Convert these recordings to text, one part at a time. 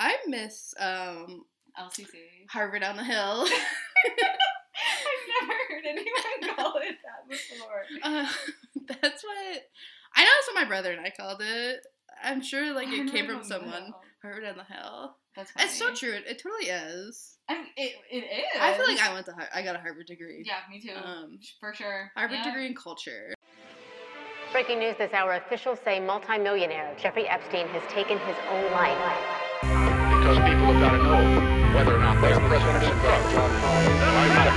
I miss um LCC. Harvard on the Hill. I've never heard anyone call it that before. Uh, that's what I know. That's what my brother and I called it. I'm sure like it came from someone. Hill. Harvard on the Hill. That's funny. It's so true. It, it totally is. I mean, it, it is. I feel like I went to Har- I got a Harvard degree. Yeah, me too. Um, For sure. Harvard Yeah. degree in culture. Breaking news this hour officials say multimillionaire Jeffrey Epstein has taken his own life. Because people have got to know whether or not their president is a crook. I'm not a.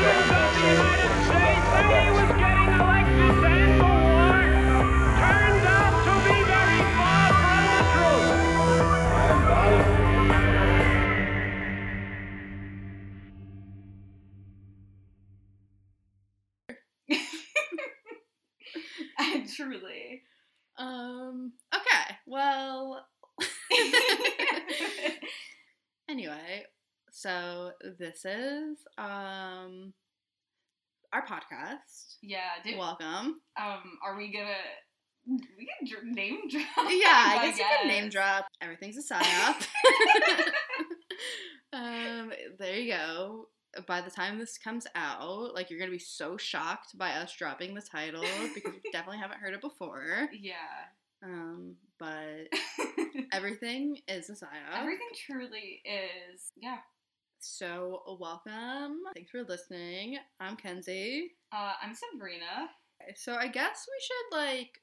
Truly. Um. Okay. Well. anyway, so this is um our podcast. yeah. Welcome. um, are we gonna? We can dr- name drop. Yeah, I guess you can name drop. Everything's a psyop. um, there you go. By the time this comes out, like you're gonna be so shocked by us dropping the title because you definitely haven't heard it before. Yeah. Um, but everything is a psyop. Everything truly is. Yeah. So welcome. Thanks for listening. I'm Kenzie. Uh, I'm Sabrina. So I guess we should like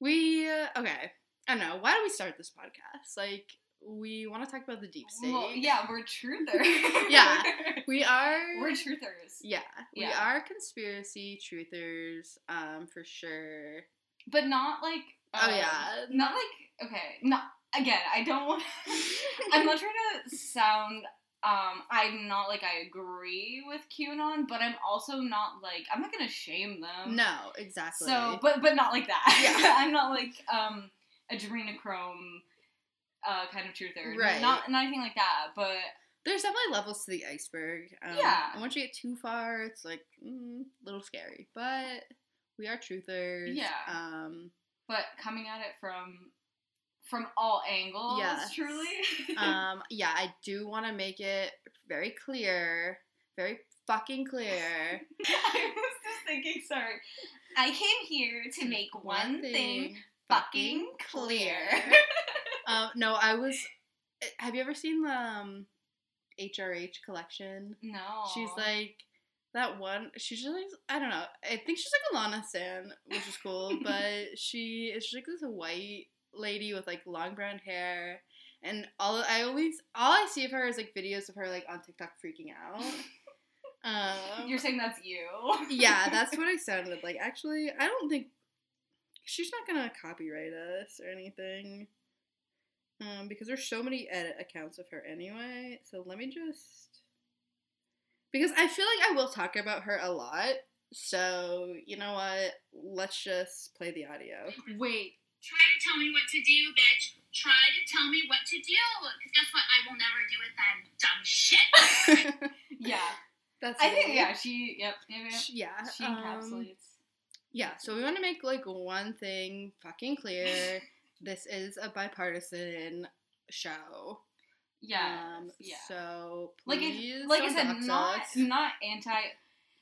we uh, okay. I don't know. Why do we start this podcast? Like we want to talk about the deep state. Well, yeah, we're truthers. Yeah. We are we're truthers. Yeah, we Yeah. are conspiracy truthers um for sure. But not like. Oh, um, yeah. Not like. Okay. Not again. I don't want. I'm not trying to sound. Um, I'm not like I agree with QAnon, but I'm also not like I'm not gonna shame them. No, exactly. So, but but not like that. Yeah. I'm not like um adrenochrome uh kind of truther. Right. Not not anything like that. But there's definitely levels to the iceberg. Um, Yeah. And once you get too far, it's like mm, a little scary. But we are truthers. Yeah. Um. but coming at it from from all angles, Yes. truly. um, yeah, I do want to make it very clear, very fucking clear. I was just thinking, sorry. I came here to make one, thing, fucking clear. um, no, I was. Have you ever seen the um, HRH collection? no. She's like that one. She's just like I don't know. I think she's like Alana San, which is cool. but she is just like this white lady with like long brown hair, and all I always all I see of her is like videos of her like on TikTok freaking out. Um, You're saying that's you? yeah, that's what I sounded like. Actually, I don't think she's not gonna copyright us or anything. Um, because there's so many edit accounts of her anyway. So let me just because I feel like I will talk about her a lot. So you know what? Let's just play the audio. Wait. Try to tell me what to do, bitch. Try to tell me what to do. Because guess what? I will never do it then. Dumb shit. Yeah. That's I think yeah. She. Yep. Yep. yep. Yeah. She um, encapsulates. Yeah, so we want to make like one thing fucking clear. this is a bipartisan show. Yes. Um, yeah. So like it, like I said, not us. not anti,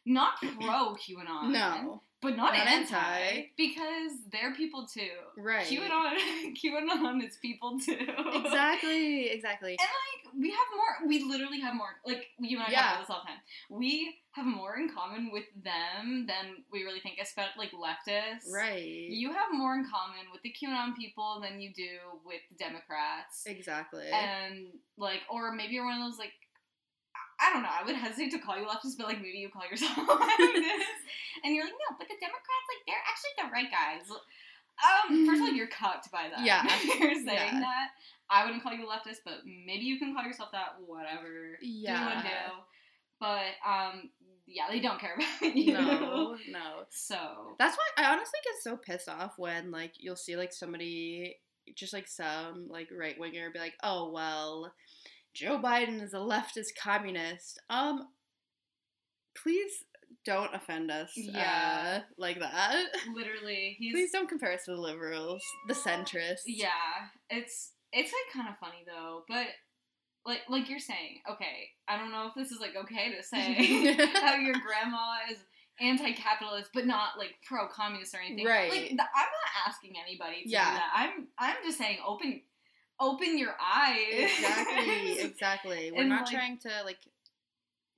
not pro QAnon. no, but not, Not anti, anti. because they're people too. right? QAnon, QAnon is people too. Exactly, exactly. And like we have more, we literally have more. Like you and I Yeah. talk about this all the time. We have more in common with them than we really think, especially like leftists. Right. You have more in common with the QAnon people than you do with the Democrats. exactly. And like, or maybe you're one of those like, I don't know. I would hesitate to call you leftist, but like maybe you call yourself this, and you're like, no, but the Democrats like they're actually the right guys. Um, first of all, you're cucked by that. Yeah. you're saying Yeah. that. I wouldn't call you a leftist, but maybe you can call yourself that. Whatever. Do Yeah. do. But um, yeah, they don't care about you. no, no. So That's why I honestly get so pissed off when like you'll see like somebody just like some like right winger be like, oh well, Joe Biden is a leftist communist. Um, please don't offend us. Yeah. uh, like that. literally, he's Please don't compare us to the liberals, the centrists. Yeah, it's It's like kind of funny though, but like like you're saying, okay, I don't know if this is like okay to say how your grandma is anti-capitalist but not like pro-communist or anything. Right. Like th- I'm not asking anybody to Yeah. do that. I'm I'm just saying open open your eyes. exactly, exactly. We're And, not like- trying to like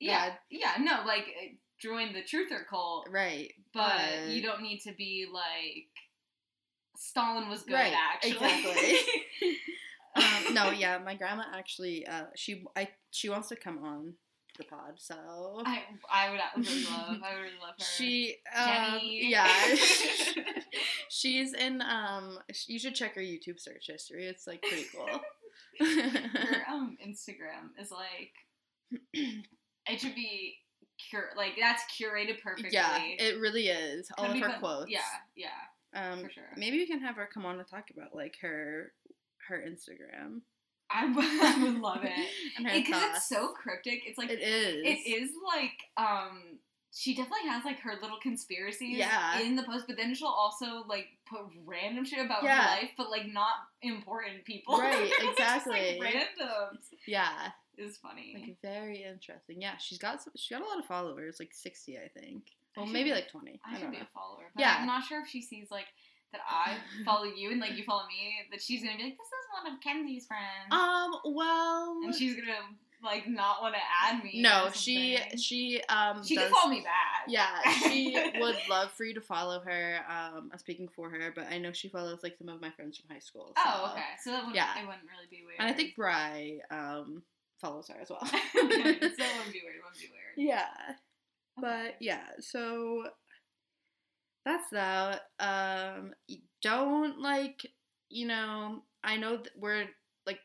yeah. Yeah, no, like uh, join the truther cult, right, but you don't need to be like Stalin was good Right, actually. exactly. Um, no, yeah, my grandma actually, uh, she, I, she wants to come on the pod, so I I would really love I would really love her. she, um, Jenny. yeah, she's in. Um, you should check her YouTube search history. It's like pretty cool. her um Instagram is like it should be cur like that's curated perfectly. yeah, it really is. All Couldn't of her put- quotes. Yeah, yeah. um, for sure. Maybe we can have her come on to talk about like her, her Instagram I would, I would love it because thoughts. it's so cryptic. It's like It is. it is like um she definitely has like her little conspiracies Yeah. in the post, but then she'll also like put random shit about Yeah. her life, but like not important people. Right, Just, like, exactly. randoms. Yeah. It's funny. Like very interesting. Yeah, she's got some, she got a lot of followers, like sixty, I think. I Well, should maybe be- like twenty. I I, should don't be know. a follower. But Yeah. I'm not sure if she sees like that I follow you and like you follow me, that she's gonna be like, This is one of Kenzie's friends. Um. Well. and she's gonna like not want to add me. no, she she um. she does, can follow me back. Yeah, she would love for you to follow her. Um, I'm speaking for her, but I know she follows like some of my friends from high school. Oh, so- okay. So that wouldn't, Yeah. it wouldn't really be weird. And I think Bry um follows her as well. okay, so it wouldn't be weird. It wouldn't be weird. yeah. Okay. But yeah, so that's that. Um, don't like, you know, I know that we're like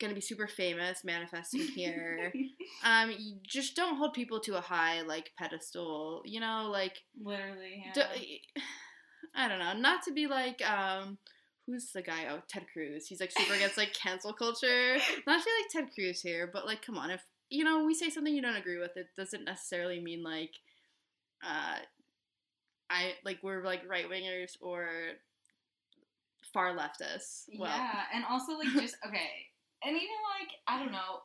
gonna be super famous manifesting here. um, you just don't hold people to a high like pedestal. You know, like Literally, yeah. d- I don't know, not to be like um. Who's the guy? Oh, Ted Cruz. He's like super against like cancel culture. Not to be like Ted Cruz here, but like, come on. If you know we say something you don't agree with, it doesn't necessarily mean like, uh, I like we're like right wingers or far leftists. Well, yeah, and also like just okay, and even like I don't know.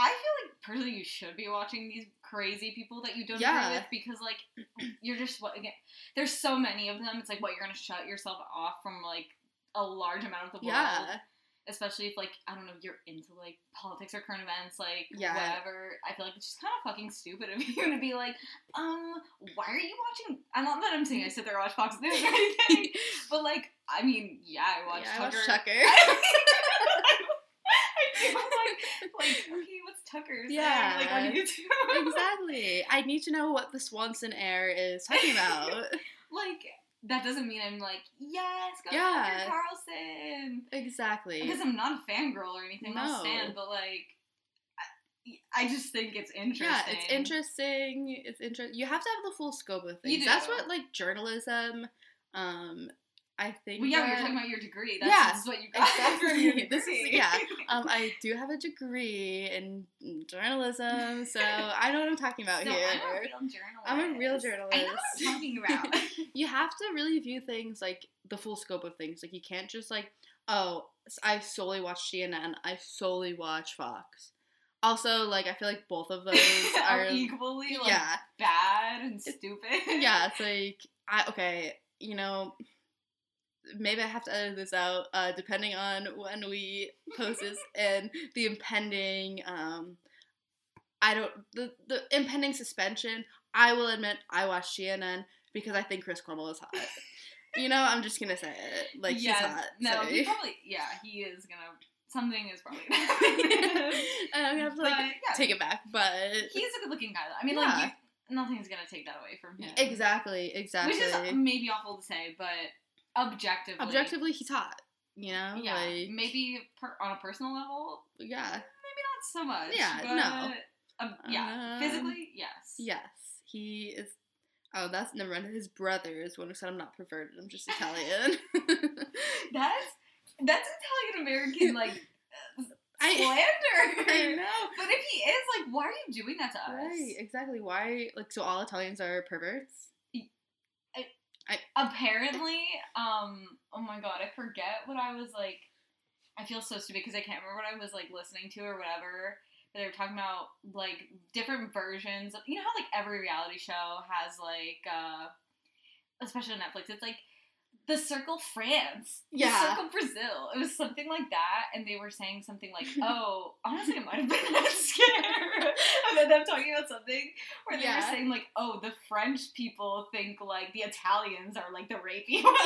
I feel like personally you should be watching these crazy people that you don't Yeah. agree with because like you're just what again. There's so many of them. It's like what you're gonna shut yourself off from like a large amount of the world. yeah, Especially if like I don't know you're into like politics or current events like Yeah. whatever. I feel like it's just kind of fucking stupid of you to be like, um, why are you watching? I'm not that I'm saying I sit there and watch Fox News or anything, but like I mean yeah I watch yeah, I watch Tucker. Tucker. I like, like okay, what's Tucker? Yeah. like on YouTube. exactly. I need to know what the Swanson heir is talking about. like that doesn't mean I'm like yes, go Yeah. Tucker Carlson. exactly. Because I'm not a fangirl or anything. I'm not a No. but like. I, I just think it's interesting. Yeah, it's interesting. It's interesting. You have to have the full scope of things. That's what like journalism. Um, I think. Well, yeah, we that- were talking about your degree. That's, Yeah, this is what you got exactly. This is- yeah. um, I do have a degree in journalism, so I know what I'm talking about So here. I'm a real journalist. I'm a real journalist. I know what. I'm talking about. you have to really view things like the full scope of things. Like you can't just like, oh, I solely watch CNN. I solely watch Fox. Also, like I feel like both of those are are equally like yeah, bad and stupid. yeah. It's like I okay, you know. Maybe I have to edit this out, uh, depending on when we post this and the impending. Um, I don't the the impending suspension. I will admit I watched CNN because I think Chris Cuomo is hot. you know, I'm just gonna say it. Like yeah, he's hot. no, sorry. he probably yeah, he is gonna something is probably. and I'm gonna have to like But, yeah. take it back, but He's a good-looking guy. though. I mean, Yeah. like you, nothing's gonna take that away from him. exactly, exactly. Which is maybe awful to say, but objectively, Objectively, he's hot. You know, yeah, like maybe per, on a personal level, yeah, maybe not so much. Yeah, but, no. um, yeah, Um, physically, yes. yes, he is. Oh, that's never mind. His brother is one who said I'm not perverted. I'm just Italian. That's that's Italian American like I- slander. I know. But if he is, like, why are you doing that to us? Right, exactly. Why? Like, so all Italians are perverts? Apparently, um, oh my god, I forget what I was like. I feel so stupid because I can't remember what I was like listening to or whatever. They were talking about like different versions. Of, you know how like every reality show has like, uh especially on Netflix, it's like the Circle France, the Circle Brazil. It was something like that, and they were saying something like, "Oh, honestly, it might have been that scare." and then them talking about something where they were saying like, "Oh, the French people think like the Italians are like the rapey." ones."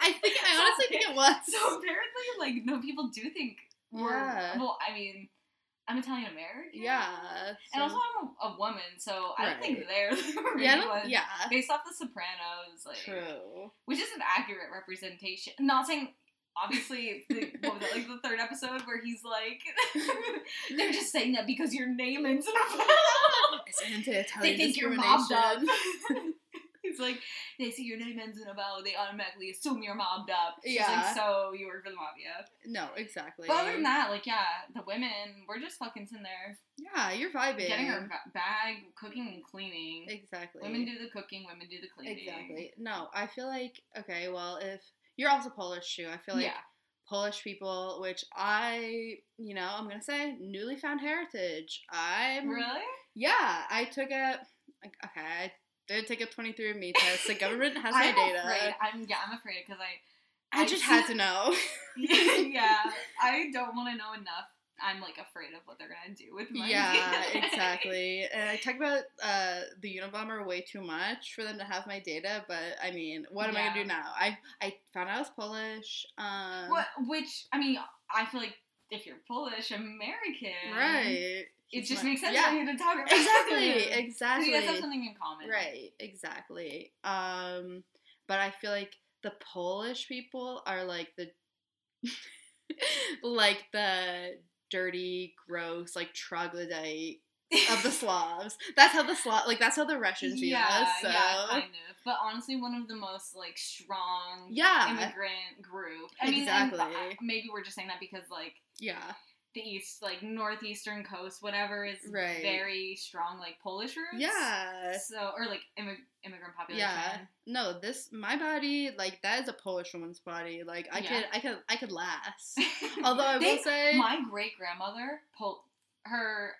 I think I honestly think it was. So apparently, like, no people do think we're. Yeah. Well, I mean, I'm Italian American. yeah. And also, I'm a, a woman, so I don't think they're the yeah, ones. yeah. Based off The Sopranos, like, True. which is an accurate representation. Not saying. Obviously, the, what was it, like the third episode where he's like, they're just saying that because your name ends in a. They anti-Italian think you're mobbed up. He's like, they see your name ends in a vowel, they automatically assume you're mobbed up. She's Yeah. like, so you work for the mafia. No, exactly. But other than that, like, yeah, the women, we're just fucking sitting there yeah, you're vibing. getting our bag, cooking and cleaning. exactly. Women do the cooking, women do the cleaning. exactly. No, I feel like okay. Well, if you're also Polish too, I feel like yeah. Polish people, which I, you know, I'm gonna say newly found heritage. I'm Really? Yeah, I took a okay. I did take a 23andMe test. The government has my data. afraid. I'm yeah. I'm afraid because I. I I've just had to know. yeah, I don't want to know enough. I'm like afraid of what they're gonna do with my yeah, DNA. exactly. And I talk about uh, the Unabomber way too much for them to have my data. But I mean, what am I gonna do now? I I found out I was Polish. Um, What? Which I mean, I feel like if you're Polish American, Right. It just makes sense Yeah. for you to talk about Exactly. Exactly. you guys have something in common, Right, exactly. Um, but I feel like the Polish people are like the like the dirty, gross, like troglodyte of the Slavs. That's how the Slav like that's how the Russians view yeah, us. So yeah, kind of. But honestly, one of the most like strong Yeah. immigrant group. I mean, and, Exactly. uh, maybe we're just saying that because like yeah. The east, like northeastern coast, whatever, is Right. very strong, like Polish roots. Yeah. So or like immig- immigrant population. Yeah. No, this my body, like that is a Polish woman's body. Like I Yeah. could I could I could last. Although I They- will say my great grandmother, Pol- her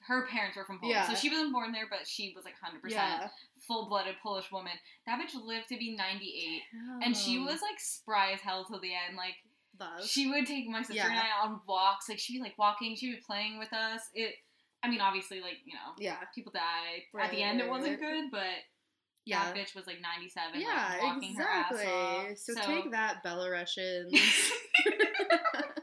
her parents were from Poland, Yeah. so she wasn't born there, but she was like hundred percent yeah. full blooded Polish woman. That bitch lived to be ninety eight, and she was like spry as hell till the end. Like love. she would take my sister Yeah. and I on walks. Like she'd be like walking, she'd be playing with us. It, I mean, obviously, like you know, yeah. people died at the end. It wasn't good, but Yeah. that bitch was like ninety seven. Yeah, like, walking exactly. her ass off. So, take that, Belarusians.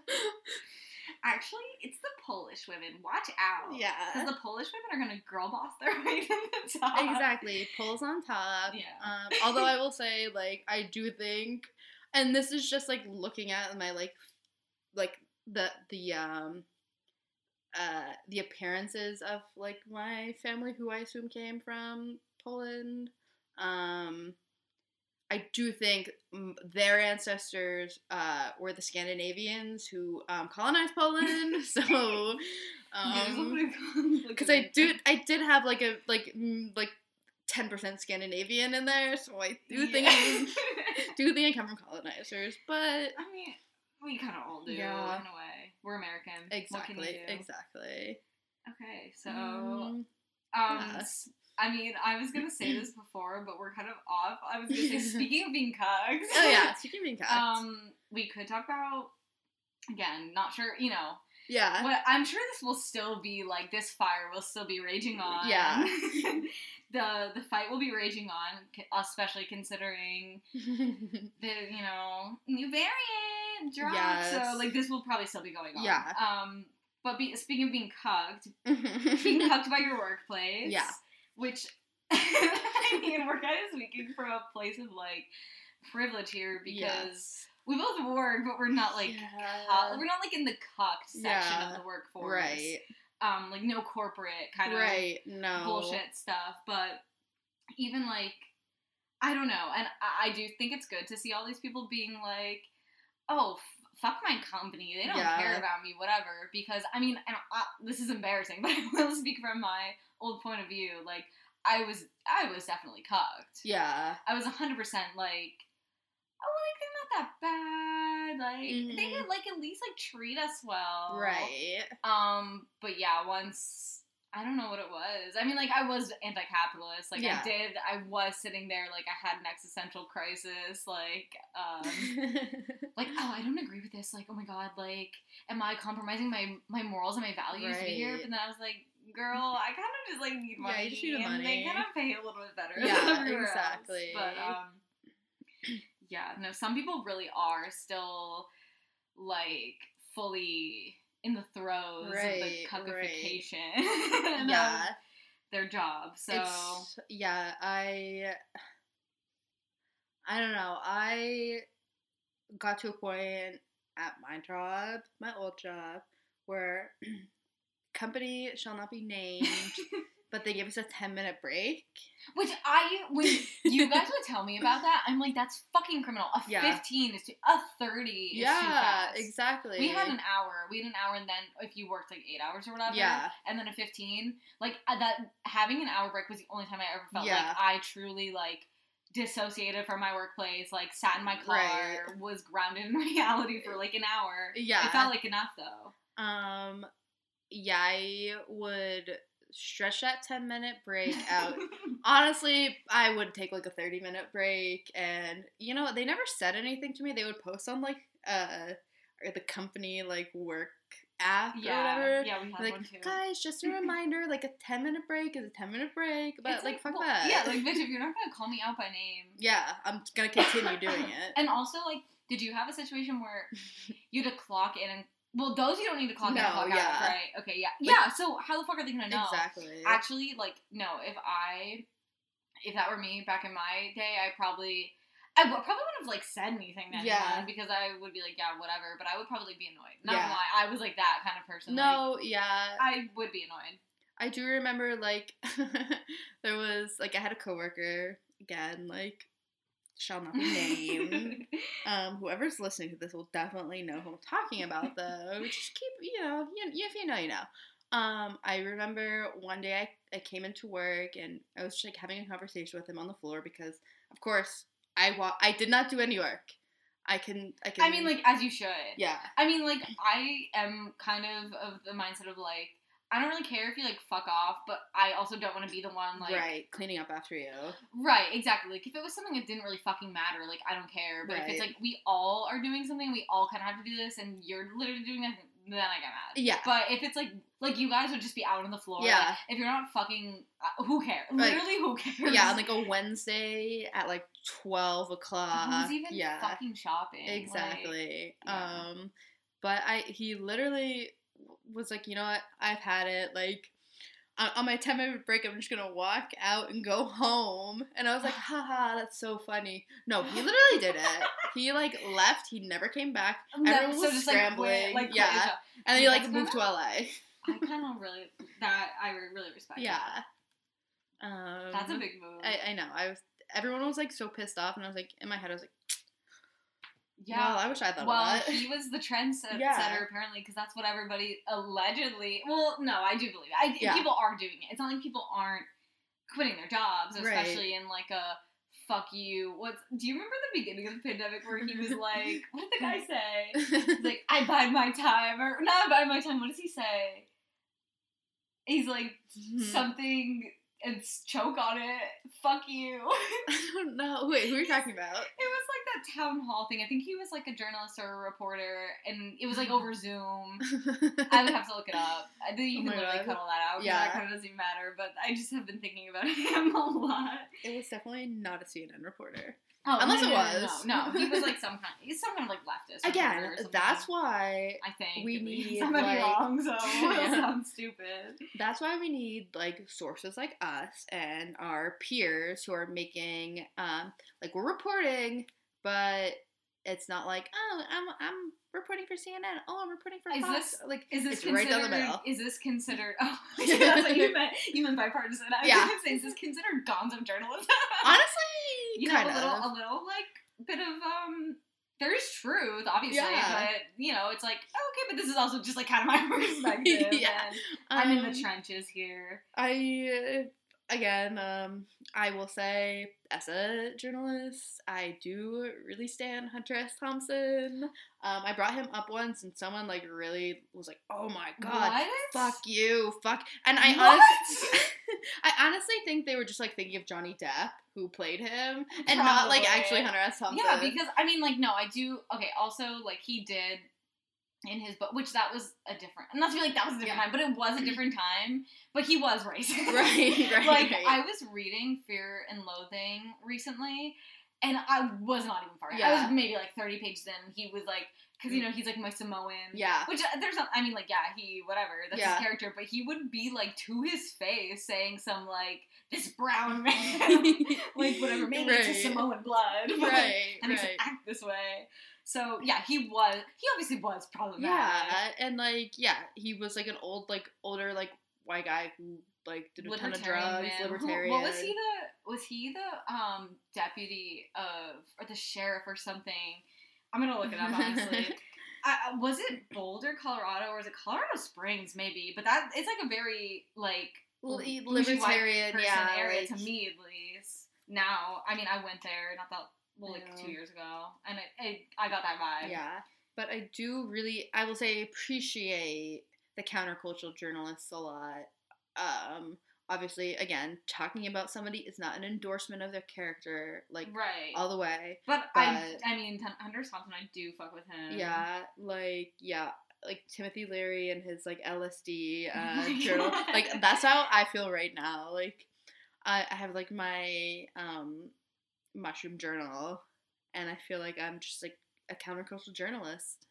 Actually, it's the Polish women. Watch out. yeah. Because the Polish women are gonna girl boss their way to the top. exactly. Pulls on top. Yeah. Um, although I will say, like, I do think, and this is just like looking at my like, like the the um, uh, the appearances of like my family, who I assume came from Poland. Um, I do think their ancestors uh, were the Scandinavians who um, colonized Poland. so, because I do, I did have like a like like ten percent Scandinavian in there, so I do think I do think I come from colonizers. But I mean, we kind of all do Yeah. in a way. We're American. What can you exactly, exactly. Okay, so Um, um, yeah. s- I mean, I was gonna say this before, but we're kind of off. I was gonna say, speaking of being cugs. oh yeah, speaking of being cucked. Um, we could talk about again. Not sure, you know. Yeah, What I'm sure this will still be like this fire will still be raging on. Yeah. the the fight will be raging on, especially considering the you know new variant drop. Yes. So like this will probably still be going on. Yeah. Um. But be, speaking of being cucked, being cucked by your workplace. Yeah. Which I mean, we're kind of speaking from a place of like privilege here because yes. We both work, but we're not like Yeah. cuck- we're not like in the cucked section Yeah. of the workforce. right, Um, like no corporate kind of right, no bullshit stuff, but even like I don't know, and I, I do think it's good to see all these people being like, "Oh, f- fuck my company, they don't Yeah. care about me, whatever." Because I mean, and I, this is embarrassing, but I will speak from my old point of view. Like, I was, I was definitely cucked. Yeah, I was hundred percent like. Oh, like they're not that bad. Like they Mhm. could like at least like treat us well, Right. Um, but yeah, once I don't know what it was. I mean, like I was anti-capitalist. Like Yeah. I did. I was sitting there like I had an existential crisis. Like, um, like oh, I don't agree with this. Like, oh my god, like, am I compromising my my morals and my values be here? Right. But then I was like, girl, I kind of just like need Yeah, money, you just need and they money. kind of pay a little bit better. Yeah, everywhere else. exactly. But um, yeah, no, some people really are still like fully in the throes of the Right, right. yeah. their job. So It's yeah, I I don't know. I got to a point at my job, my old job, where company shall not be named, but they gave us a 10 minute break. Which I, when you guys would tell me about that, I'm like, that's fucking criminal. A Yeah. 15 is too, a 30 is too yeah, exactly. We had an hour. We had an hour, and then if you worked like eight hours or whatever, Yeah. and then a 15, like uh, that, having an hour break was the only time I ever felt Yeah. like I truly like dissociated from my workplace, like sat in my car, Right. was grounded in reality for like an hour. Yeah. It felt like enough though. Um, yeah, I would stretch that 10 minute break out. Honestly, I would take like a 30 minute break and you know, they never said anything to me. They would post on like uh the company like work app or yeah, whatever. yeah, we had Like, one too. guys, just a reminder, like a 10 minute break is a 10 minute break. But It's like, fuck well, that. Yeah, like bitch, if you're not gonna call me out by name, yeah, I'm gonna continue doing it. And also, like, did you have a situation where you had to clock in and well, those you don't need to clock in and No, clock yeah. out, right? Okay, yeah, Like- yeah. So how the fuck are they gonna know? Exactly. Actually, like, no. If I, if that were me back in my day, I probably, I would, probably wouldn't have like said anything anyone Yeah. because I would be like, yeah, whatever. But I would probably be annoyed. Not Yeah. lie, I was like that kind of person. like, no, yeah. I would be annoyed. I do remember like there was like I had a coworker again like shall not be named. um, whoever's listening to this will definitely know who I'm talking about though. Just keep you know you, if you know you know. Um, I remember one day I, I came into work and I was just like having a conversation with him on the floor because of course I wa- I did not do any work. I can I can I mean, like, as you should. yeah I mean, like, I am kind of of the mindset of like, I don't really care if you like fuck off, but I also don't want to be the one like, right cleaning up after you. right, exactly. Like, if it was something that didn't really fucking matter, like, I don't care. But if it's like we all are doing something, we all kind of have to do this, and you're literally doing it, then I get mad. Yeah. But if it's like, like you guys would just be out on the floor. like, Yeah. if you're not fucking, uh, who cares? Like, Literally, who cares? Yeah, like a Wednesday at like twelve o'clock. Who's even yeah, fucking shopping? Like, exactly. yeah. Um, but I he literally was like, you know what? I've had it. Like on my ten minute break, I'm just gonna walk out and go home. And I was like, haha, that's so funny. No, he literally did it. He like left. He never came back. No, Everyone was so just, like, quit- scrambling. like, quit yeah, and then he like moved to LA. I kind of really that I really respect. Yeah. that. Um, that's a big move. I, I know. I was. Everyone was like so pissed off, and I was like, in my head, I was like, yeah. well, I wish I thought well, of that. he was the trendsetter Yeah. apparently because that's what everybody allegedly. Well, no, I do believe it. I, Yeah. People are doing it. It's not like people aren't quitting their jobs, Right. especially in like a fuck you. What's do you remember the beginning of the pandemic where he was like, what did the guy say? He's like, I bide my time, or not I bide my time. What does he say? He's like Hmm. something and choke on it. Fuck you. I don't know. Wait, who are you talking about? It was like that town hall thing. I think he was like a journalist or a reporter, and it was like over Zoom. I would have to look it up. I think you Oh can literally God. cut all that out. Yeah, Yeah. that kind of doesn't even matter. But I just have been thinking about him a lot. it was definitely not a CNN reporter. Oh, Unless no, it no, no, was. No, no, he was like some kind. He's some kind of like leftist. Again, that's why I think we need, I might like- be wrong, so Yeah. stupid. that's why we need like sources like us and our peers who are making um like we're reporting, but it's not like oh I'm I'm reporting for CNN. Oh, I'm reporting for Is Fox. this- like Is this it's right considered? down the middle. Is this considered? Oh, that's what you meant. You meant bipartisan. I was Yeah. say, is this considered gonzo journalism? Honestly, you know, kind a little, of. a little like bit of um. There is truth, obviously, Yeah. but you know, it's like oh, okay, but this is also just like kind of my perspective. Yeah. and I'm in Um, the trenches here. I again, um, I will say, as a journalist, I do really stand Hunter S. Thompson. Um, I brought him up once, and someone like really was like, "Oh my god, What? fuck you, fuck," and I What? honestly, I honestly think they were just like thinking of Johnny Depp who played him, and not like actually Hunter S. Thompson. Yeah, because I mean, like, no, I do. Okay, also, like, he did in his book, which that was a different. And not to be like that was a different Yeah. time, but it was a different time. But he was racist, Right, right, like, right. I was reading Fear and Loathing recently, and I was not even far. I was maybe like thirty pages in. He was like, because you know he's like my Samoan. yeah, Which uh, there's not. I mean, like, yeah, he whatever. That's Yeah. his character. But he would be like to his face saying some like this brown man, like whatever. Maybe it's his Samoan blood, right, and should right. act this way. So yeah, he was. He obviously was problematic. Yeah, and like yeah, he was like an old like older like white guy who like did a ton of drugs, man. Libertarian. What was he the? Was he the um deputy of or the sheriff or something? I'm gonna look it up honestly. I, was it Boulder, Colorado, or was it Colorado Springs? Maybe, but that it's like a very like L- libertarian, yeah, area like- to me at least. Now, I mean, I went there not that well, like two years ago, and it, it I got that vibe. Yeah, but I do really, I will say, appreciate the countercultural journalists a lot. Um, obviously, again, talking about somebody is not an endorsement of their character, like right. all the way. but, I, but- I mean, Hun- Hunter Thompson, I do fuck with him. Yeah, like yeah, like Timothy Leary and his like LSD uh, journal. Like that's how I feel right now. Like I, I have like my um mushroom journal, and I feel like I'm just like a countercultural journalist.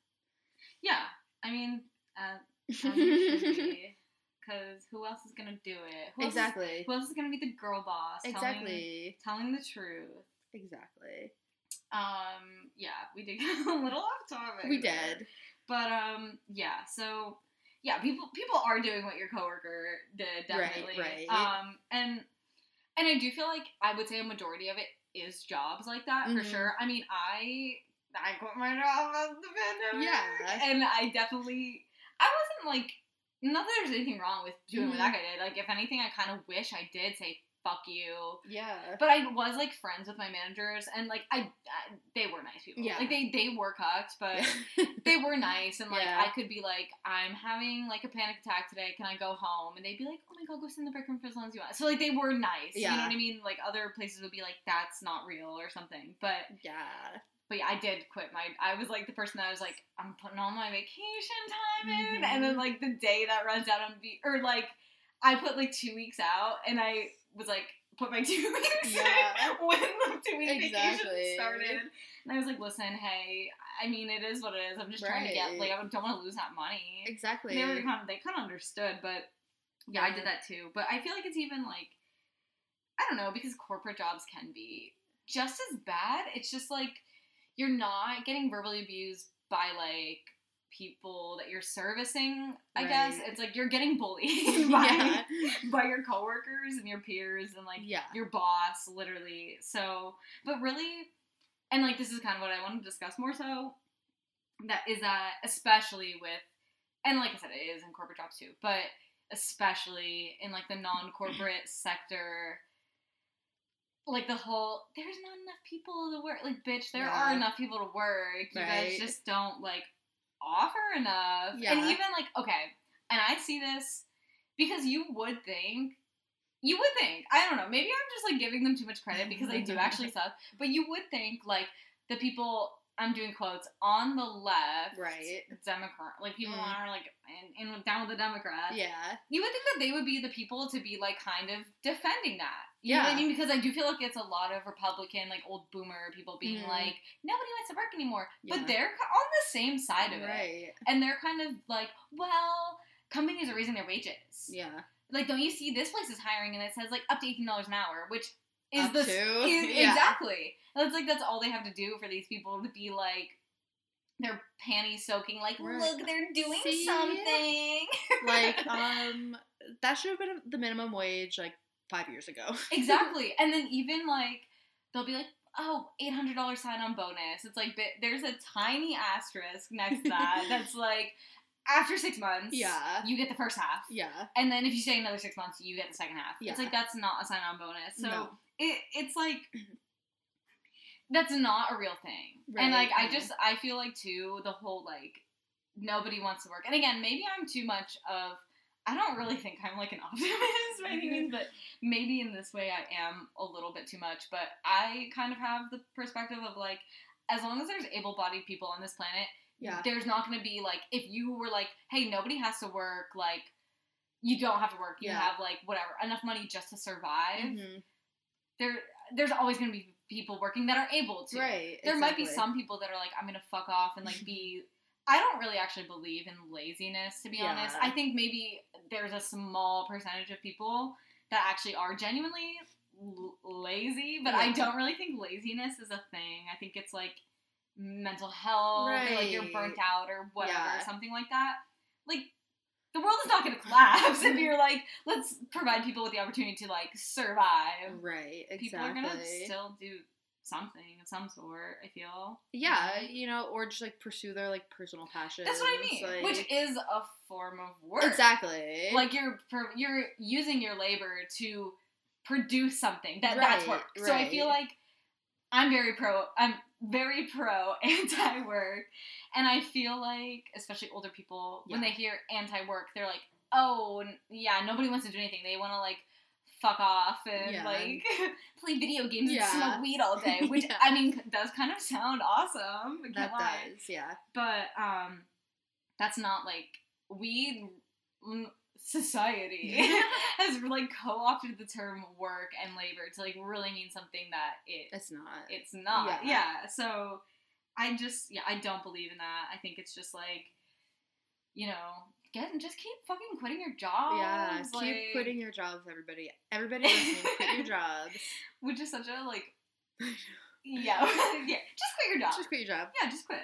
Yeah, I mean, uh, as you should be, because who else is gonna do it? Who else is- exactly. who else is gonna be the girl boss? Exactly. telling the truth. Exactly. Um, yeah, we did get a little off topic. We there. did. but um, yeah. So yeah, people people are doing what your coworker did definitely. Right, right. Um, and and I do feel like I would say a majority of it is jobs like that for Mhm. sure. I mean, I I quit my job at the pandemic. Yeah. and I definitely I wasn't like not that there's anything wrong with doing what Mhm. that guy did. Like if anything, I kind of wish I did say fuck you. Yeah. But I was like friends with my managers, and like I, I they were nice people. Yeah. Like they they were cucked, but they were nice, and like Yeah. I could be like, I'm having like a panic attack today. Can I go home? And they'd be like, Oh my god, go sit in the break room for as long as you want. So like they were nice. Yeah. You know what I mean? Like other places would be like, That's not real or something. But yeah. but yeah, I did quit my. I was like the person that was like, I'm putting all my vacation time in, and Mhm. then like the day that runs out on be or like I put like two weeks out, and I was like put my two weeks Yeah. in when the two week Exactly. vacation started, and I was like, listen, hey, I mean, it is what it is. I'm just trying to get like I don't want to lose that money. Exactly. They were kind of they kind of understood, but yeah, I did that too. But I feel like it's even like I don't know because corporate jobs can be just as bad. It's just like you're not getting verbally abused by like people that you're servicing. I guess it's like you're getting bullied by yeah. by your coworkers and your peers and like Yeah. your boss, literally. So, but really, and like this is kind of what I want to discuss more so. That is that especially with, and like I said, it is in corporate jobs too, but especially in like the non-corporate sector. Like the whole, there's not enough people to work. Like, bitch, there are enough people to work. You guys just don't like offer enough. And even like, okay, and I see this because you would think you would think I don't know maybe I'm just like giving them too much credit because they do actually suck but you would think like the people I'm doing quotes on the left Right. Democrat like people Mm. are like in, in down with the Democrats Yeah. you would think that they would be the people to be like kind of defending that you know what I mean because I do feel like it's a lot of Republican like old boomer people being Mhm. like nobody wants to work anymore Yeah. but they're on the same side of it Right. and they're kind of like, well, companies are raising their wages. Yeah. Like, don't you see this place is hiring and it says like up to eighteen dollars an hour, which is Up the to? is- Yeah. exactly. That's like that's all they have to do for these people to be like their panties soaking. Like, Right. look, they're doing See? something. Like, um, that should have been the minimum wage like five years ago. exactly. And then even like they'll be like. Oh, $800 sign on bonus. It's like, there's a tiny asterisk next to that that's like, after six months, Yeah. you get the first half. Yeah. And then if you stay another six months, you get the second half. Yeah. It's like that's not a sign on bonus. So No. It it's like that's not a real thing. and like I just I feel like too the whole like nobody wants to work. And again, maybe I'm too much of I don't really think I'm like an optimist by any means, but maybe in this way I am a little bit too much. But I kind of have the perspective of like, as long as there's able bodied people on this planet, Yeah. there's not going to be like, if you were like, hey, nobody has to work, like, you don't have to work, you Yeah. have like whatever, enough money just to survive, Mhm. There, there's always going to be people working that are able to. Right. There might be some people that are like, I'm gonna fuck off and like be. I don't really actually believe in laziness, to be honest. I think maybe there's a small percentage of people that actually are genuinely l- lazy, but I don't really think laziness is a thing. I think it's like mental health, or like you're burnt out, or whatever, Yeah. something like that. Like. The world is not going to collapse if you're like, let's provide people with the opportunity to like survive. Right. Exactly. People are gonna still do something of some sort. I feel. Yeah, you know, or just like pursue their like personal passion. That's what I mean. like- Which is a form of work. exactly Like you're you're using your labor to produce something. That that's Right, work. So I feel like I'm very pro. I'm very pro anti work, and I feel like especially older people when they hear anti work, they're like, oh yeah, nobody wants to do anything. They want to like. Fuck off and Yeah. like play video games Yeah. and smoke weed all day, which Yeah. I mean does kind of sound awesome. That lie does. Yeah. but um that's not like we society has like co-opted the term work and labor to like really mean something that it It's not. it's not Yeah. yeah. so i just yeah i don't believe in that i think it's just like you know get just keep fucking quitting your jobs yeah. Keep like, quitting your jobs, everybody. Everybody listening, quit your jobs. which is such a like yeah yeah just quit your job Just quit your job. yeah just quit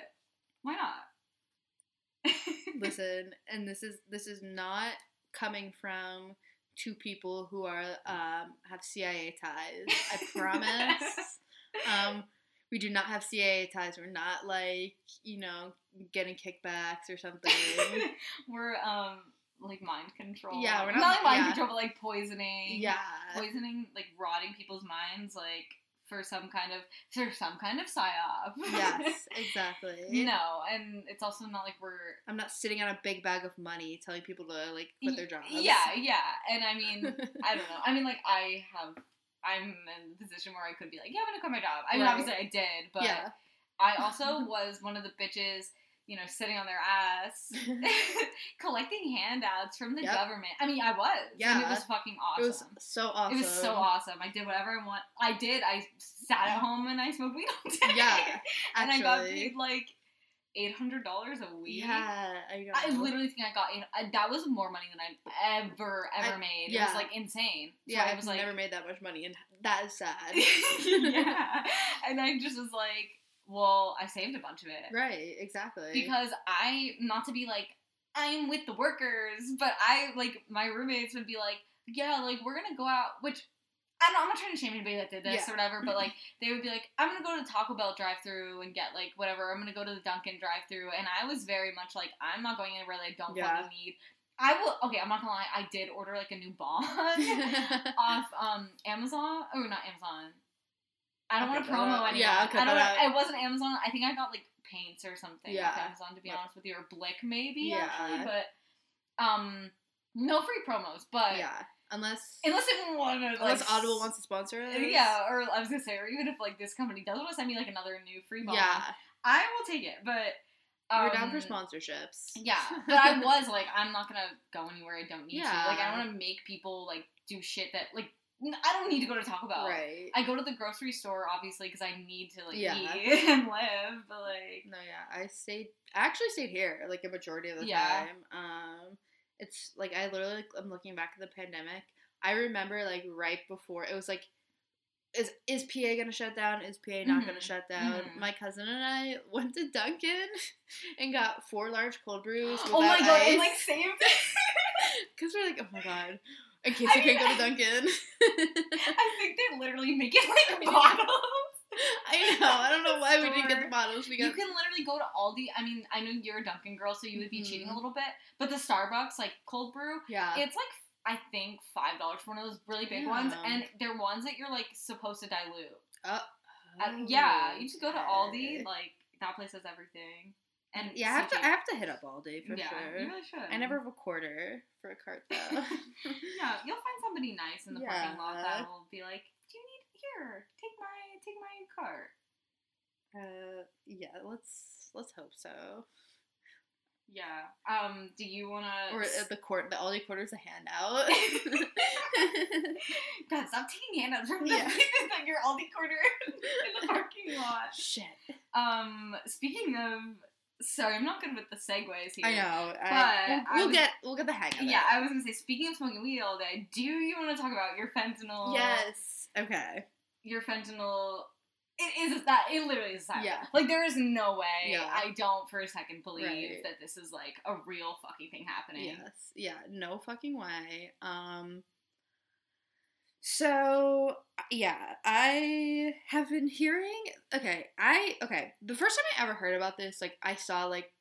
why not Listen, and this is this is not coming from two people who are um have CIA ties. I promise. um we do not have CIA ties. We're not like, you know, getting kickbacks or something. we're um like mind control. Yeah, we're not, not- like mind yeah. control, but like poisoning. yeah. poisoning, like rotting people's minds, like for some kind of for some kind of psyop. Yes, exactly. no, and it's also not like we're I'm not sitting on a big bag of money telling people to like quit their jobs. Yeah, yeah, and I mean, I don't know. I mean, like I have. I'm in a position where I could be like, yeah, I'm gonna quit my job. I mean, Right. obviously I did, but yeah. I also was one of the bitches, you know, sitting on their ass, collecting handouts from the Yep. government. I mean, I was. And it was fucking awesome. It was so awesome. It was so awesome. I did whatever I want. I did. I sat at home and I smoked weed all day. Yeah, and I got paid like eight hundred dollars a week. Yeah, I. I literally think I got eight, uh, that was more money than I ever ever I- made. It yeah. was like insane. So yeah, I I've was like, never made that much money, and that is sad. yeah, and I just was like, well, I saved a bunch of it right, exactly. because I not to be like I'm with the workers, but I like my roommates would be like, yeah, like we're gonna go out, which. I don't, I'm not trying to shame anybody that did this Yeah. or whatever, but like they would be like, I'm gonna go to the Taco Bell drive-through and get like whatever. I'm gonna go to the Dunkin' drive-through, and I was very much like, I'm not going anywhere that I don't Yeah. fucking need. I will. Okay, I'm not gonna lie. I did order like a new bond off um Amazon. Oh, not Amazon. I don't want to promo anyone. Yeah, I don't. that It wasn't Amazon. I think I got like paints or something Yeah. off Amazon. To be Like- honest with you, or Blick maybe Yeah. actually, but um, no free promos. But yeah, unless unless it wanted like, unless Audible wants to sponsor us. Yeah, or I was gonna say, or even if like this company does want to send me like another new free bond, yeah, I will take it. But um, we're down for sponsorships. Yeah, but I was like, I'm not gonna go anywhere I don't need to. Like, I Yeah. want to make people like do shit that like I don't need to go to Taco Bell. Right. I go to the grocery store obviously because I need to like Yeah. eat and live, but like No, yeah, I stayed. I actually stayed here like a majority of the Yeah. time. Um, it's like I literally like, I'm looking back at the pandemic. I remember like right before it was like, is is PA gonna shut down? Is PA not gonna Mhm, shut down? mhm. My cousin and I went to Dunkin' and got four large cold brews. oh my god, and like same. Because we're like, oh my god, in case I you can't go to Dunkin'. I think they literally make it like bottles. I know. I don't know why we didn't get the bottles. We got. You can literally go to Aldi. I mean, I know you're a Dunkin' girl, so you would be cheating a Mhm. little bit. But the Starbucks, like cold brew, yeah. it's like I think five dollars for one of those really big ones, and they're ones that you're like supposed to dilute. Uh, Uh, yeah, oh, you just go to. Aldi, like that place has everything. And yeah, I have to. I have to hit up Aldi for yeah, sure. you really should. I never have a quarter for a cart though. Yeah, you'll find somebody nice in the parking lot that will be like, "Do you need here? Take my take my cart." uh, yeah, let's let's hope so. Yeah. Um. Do you wanna? Or uh, the court, the Aldi quarter's a handout. God, stop taking handouts from Yeah. like your Aldi quarter in the parking lot. Shit. Um. Speaking of, sorry, I'm not good with the segues here. I know. But we'll, we'll was- get we'll get the hang of it. Yeah, I was gonna say. Speaking of smoking weed all day, do you want to talk about your fentanyl? Yes. Okay. Your fentanyl. It is that. It literally is that. Yeah. Like there is no way. Yeah. I don't for a second believe Right. that this is like a real fucking thing happening. Yes. Yeah. No fucking way. Um. So yeah, I have been hearing. Okay, I okay. The first time I ever heard about this, like I saw like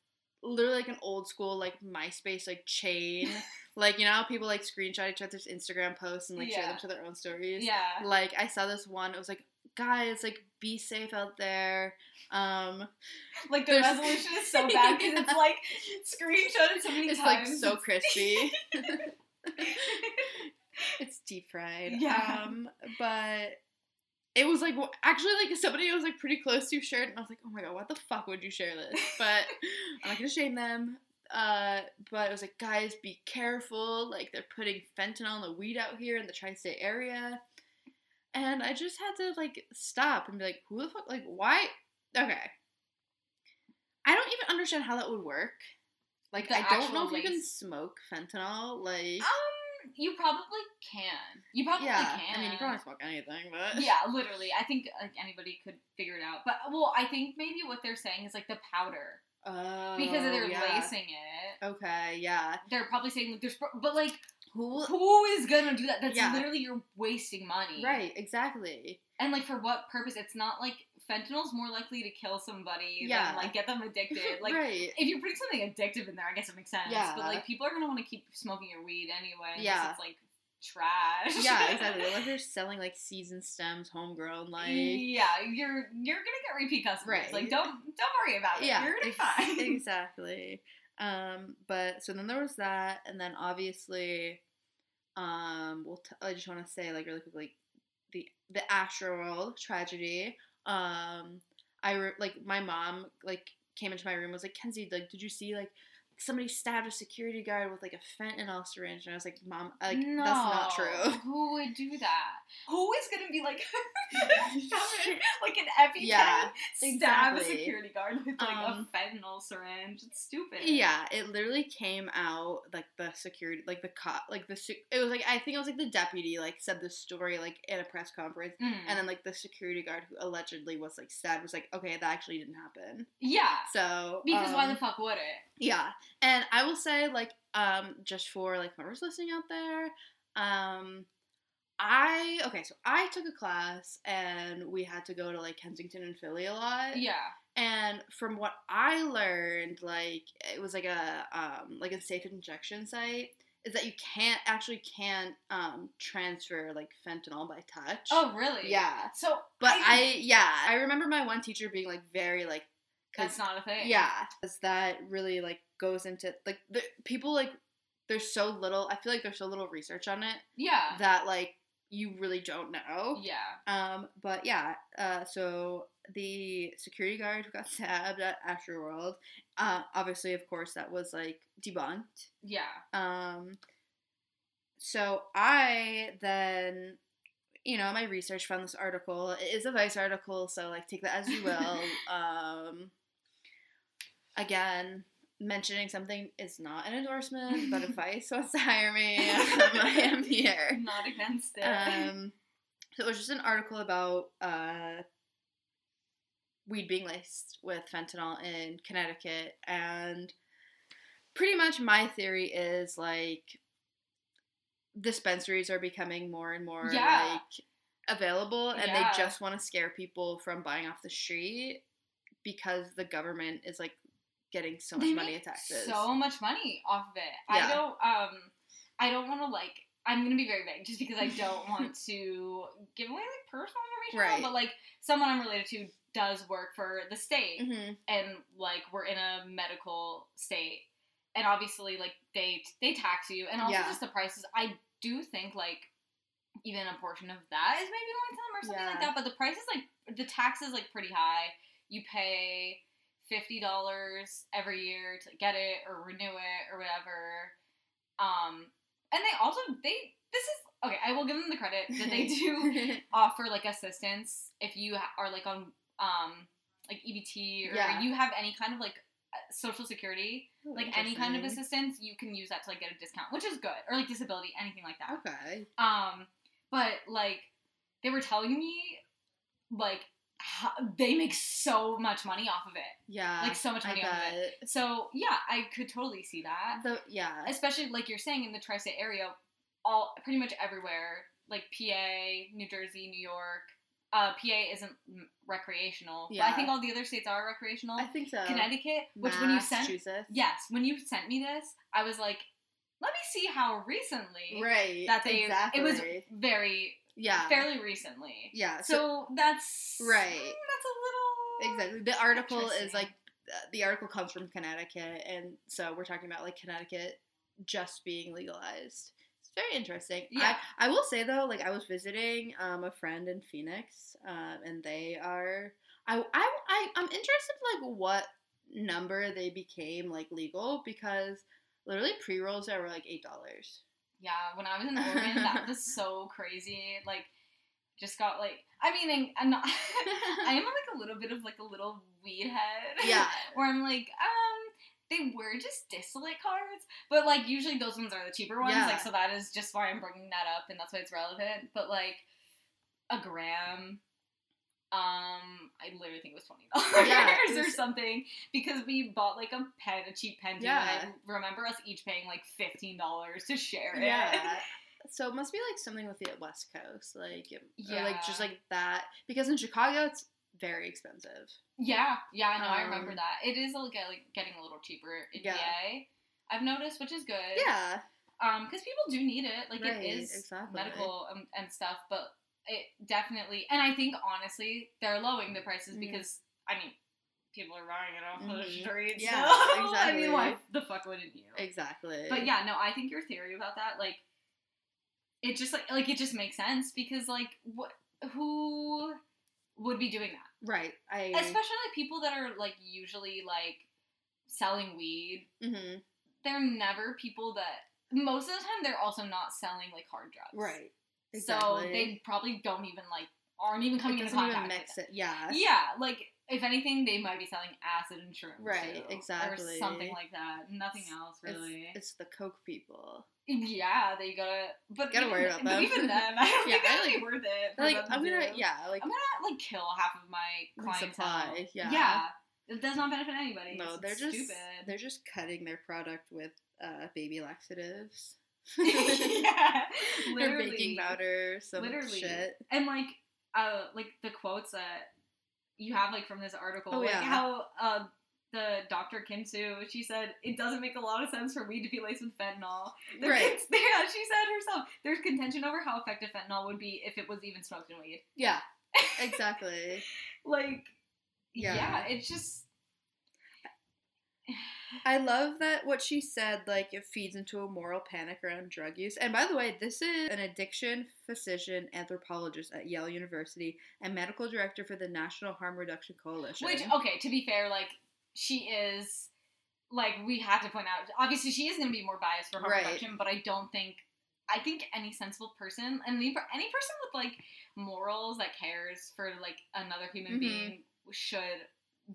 literally like an old school like MySpace like chain, like you know how people like screenshot each other's Instagram posts and like share them to their own stories. Yeah. Like I saw this one. It was like, guys, like be safe out there. Um, Like the resolution is so bad because it's like screenshotted so many it's like so crispy. it's deep fried. Yeah. Um, but it was like well, actually like somebody I was like pretty close to shared, and I was like, oh my god, what the fuck would you share this? But I'm not gonna shame them. Uh, but it was like, guys, be careful. Like they're putting fentanyl in the weed out here in the tri-state area, and I just had to like stop and be like, who the fuck? Like why? Okay. I don't even understand how that would work. Like The I don't know if you can smoke fentanyl. Like Um, you probably can. You probably yeah, can. I mean you can smoke anything, but yeah, literally. I think like anybody could figure it out. But well, I think maybe what they're saying is like the powder Oh, because they're yeah. lacing it. Okay, yeah. They're probably saying like there's, but like Who? who is gonna do that? That's Yeah. literally you're wasting money. Right, exactly. And like for what purpose? It's not like fentanyl's more likely to kill somebody Yeah. than like get them addicted. Like right. if you're putting something addictive in there, I guess it makes sense. Yeah. But like people are gonna want to keep smoking your weed anyway. Yeah. It's like trash. yeah, exactly. Unless you're selling like seasoned stems, homegrown, like yeah, you're you're gonna get repeat customers. Right. Like don't don't worry about it. yeah, you're gonna ex- fine. exactly. Um, but so then there was that, and then obviously, um, we'll t- I just want to say like really quickly, the the Astroworld tragedy. Um, I re- like my mom like came into my room was like Kenzie like did you see like somebody stabbed a security guard with like a fentanyl syringe and I was like mom like no, that's not true. Who would do that? Who is gonna be like like an EpiPen? Yeah, stab a security guard with like Um, a fentanyl syringe. It's stupid. Yeah, it literally came out like the security, like the cop, like the it was like I think it was like the deputy like said the story like at a press conference, Mm. and then like the security guard who allegedly was like stabbed was like, okay, that actually didn't happen. yeah. So Because why the um, fuck would it? yeah, and I will say like um just for like whoever's listening out there, um. I okay, so I took a class and we had to go to like Kensington and Philly a lot. Yeah. And from what I learned, like it was like a um, like a safe injection site, is that you can't actually can't um, transfer like fentanyl by touch. Oh, really? Yeah. So, But I, yeah, I remember my one teacher being like very like, that's not a thing. yeah, is that really like goes into like the people like there's so little. I feel like there's so little research on it Yeah. that like you really don't know. Yeah. Um, but yeah, uh, so the security guard who got stabbed at Astroworld, uh, obviously, of course, that was like debunked. Yeah. Um, so I then, you know, my research found this article. It is a Vice article, so like take that as you will. um, again, mentioning something is not an endorsement, but if Vice wants to hire me, um, I am here. Not against it. Um, so it was just an article about uh, weed being laced with fentanyl in Connecticut, and pretty much my theory is like dispensaries are becoming more and more Yeah. like available and Yeah. they just want to scare people from buying off the street because the government is like getting so much They money in make taxes. So much money off of it. I don't um I don't want to like I'm gonna be very vague just because I don't want to give away like personal information. Right. But like someone I'm related to does work for the state hmm and like we're in a medical state. And obviously like they they tax you and also Yeah. just the prices. I do think like even a portion of that is maybe going to them or something like that. But the price is like the tax is like pretty high. You pay fifty dollars every year to get it or renew it or whatever. Um, and they also they this is okay. I will give them the credit that they do offer like assistance if you are like on um like EBT or Yeah. you have any kind of like uh, social security Oh, like any kind of assistance you can use that to like get a discount which is good or like disability anything like that Okay. um but like they were telling me like how, they make so much money off of it Yeah. like so much I money off of it so yeah i could totally see that The yeah. especially like you're saying in the tri-state area all pretty much everywhere like pa new jersey new york uh, pa isn't recreational but i think all the other states are recreational I think so. connecticut which when you sent Massachusetts. yes when you sent me this i was like let me see how recently Right. that they exactly. it was very yeah. fairly recently Yeah. So, so that's Right. mm, that's a little exactly. The article is like uh, the article comes from Connecticut, and so we're talking about like Connecticut just being legalized. It's very interesting. Yeah. I, I will say though, like I was visiting um, a friend in Phoenix, um, and they are. I, I, I I'm interested like what number they became like legal because literally pre rolls there were like eight dollars. Yeah, when I was in Oregon, that was so crazy. Like, just got like, I mean, I'm not, I am like a little bit of like a little weed head. Yeah. Where I'm like, um, they were just distillate cards, but like usually those ones are the cheaper ones. Yeah. Like, so that is just why I'm bringing that up, and that's why it's relevant. But like, a gram. Um, I literally think it was twenty dollars Yeah, it or something because we bought like a pen, a cheap pen. Yeah. and I remember us each paying like fifteen dollars to share it. Yeah. So it must be like something with the West Coast, like or like just like that. Because in Chicago, it's very expensive. Yeah, yeah, I know. I remember Um, that. It is like, like getting a little cheaper in Yeah. PA. I've noticed, which is good. Yeah, Um, because people do need it. Like Right, it is exactly. medical and, and stuff, but it definitely. And I think honestly, they're lowering the prices Mhm. because I mean, people are buying it off the Mhm. streets. Yeah, so, I mean, why exactly. the fuck wouldn't you? exactly. But yeah, no, I think your theory about that, like, it just like like it just makes sense because like what who would be doing that? right. I especially like people that are like usually like selling weed hmm they're never people that most of the time they're also not selling like hard drugs right. So they probably don't even like aren't even coming into contact even it. Yeah. yeah like if anything they might be selling acid and shrooms Right, too, exactly. or something like that nothing else really It's, the Coke people. yeah they gotta but Gotta even, worry about them. even then i don't Yeah, think that'd like- be worth it Like them I'm gonna do. yeah like I'm gonna like kill half of my The clientele. supply, yeah. Yeah. It does not benefit anybody. no It's they're just stupid. they're just cutting their product with uh, baby laxatives. yeah. Or Literally. baking powder, some Literally. shit. And like uh like the quotes that you have like from this article, Oh, like yeah. how uh the Dr. Kim Sue, she said it doesn't make a lot of sense for weed to be laced with fentanyl. There Right. yeah, she said herself. There's contention over how effective fentanyl would be if it was even smoked in weed. Yeah, exactly. Like, Yeah. yeah it's just I love that what she said, like, it feeds into a moral panic around drug use. And by the way, this is an addiction physician anthropologist at Yale University and medical director for the National Harm Reduction Coalition. Which, okay, to be fair, like she is, like we have to point out. Obviously, she is going to be more biased for harm Right. reduction, but I don't think. I think any sensible person, and any person with like morals that cares for like another human Mhm. being should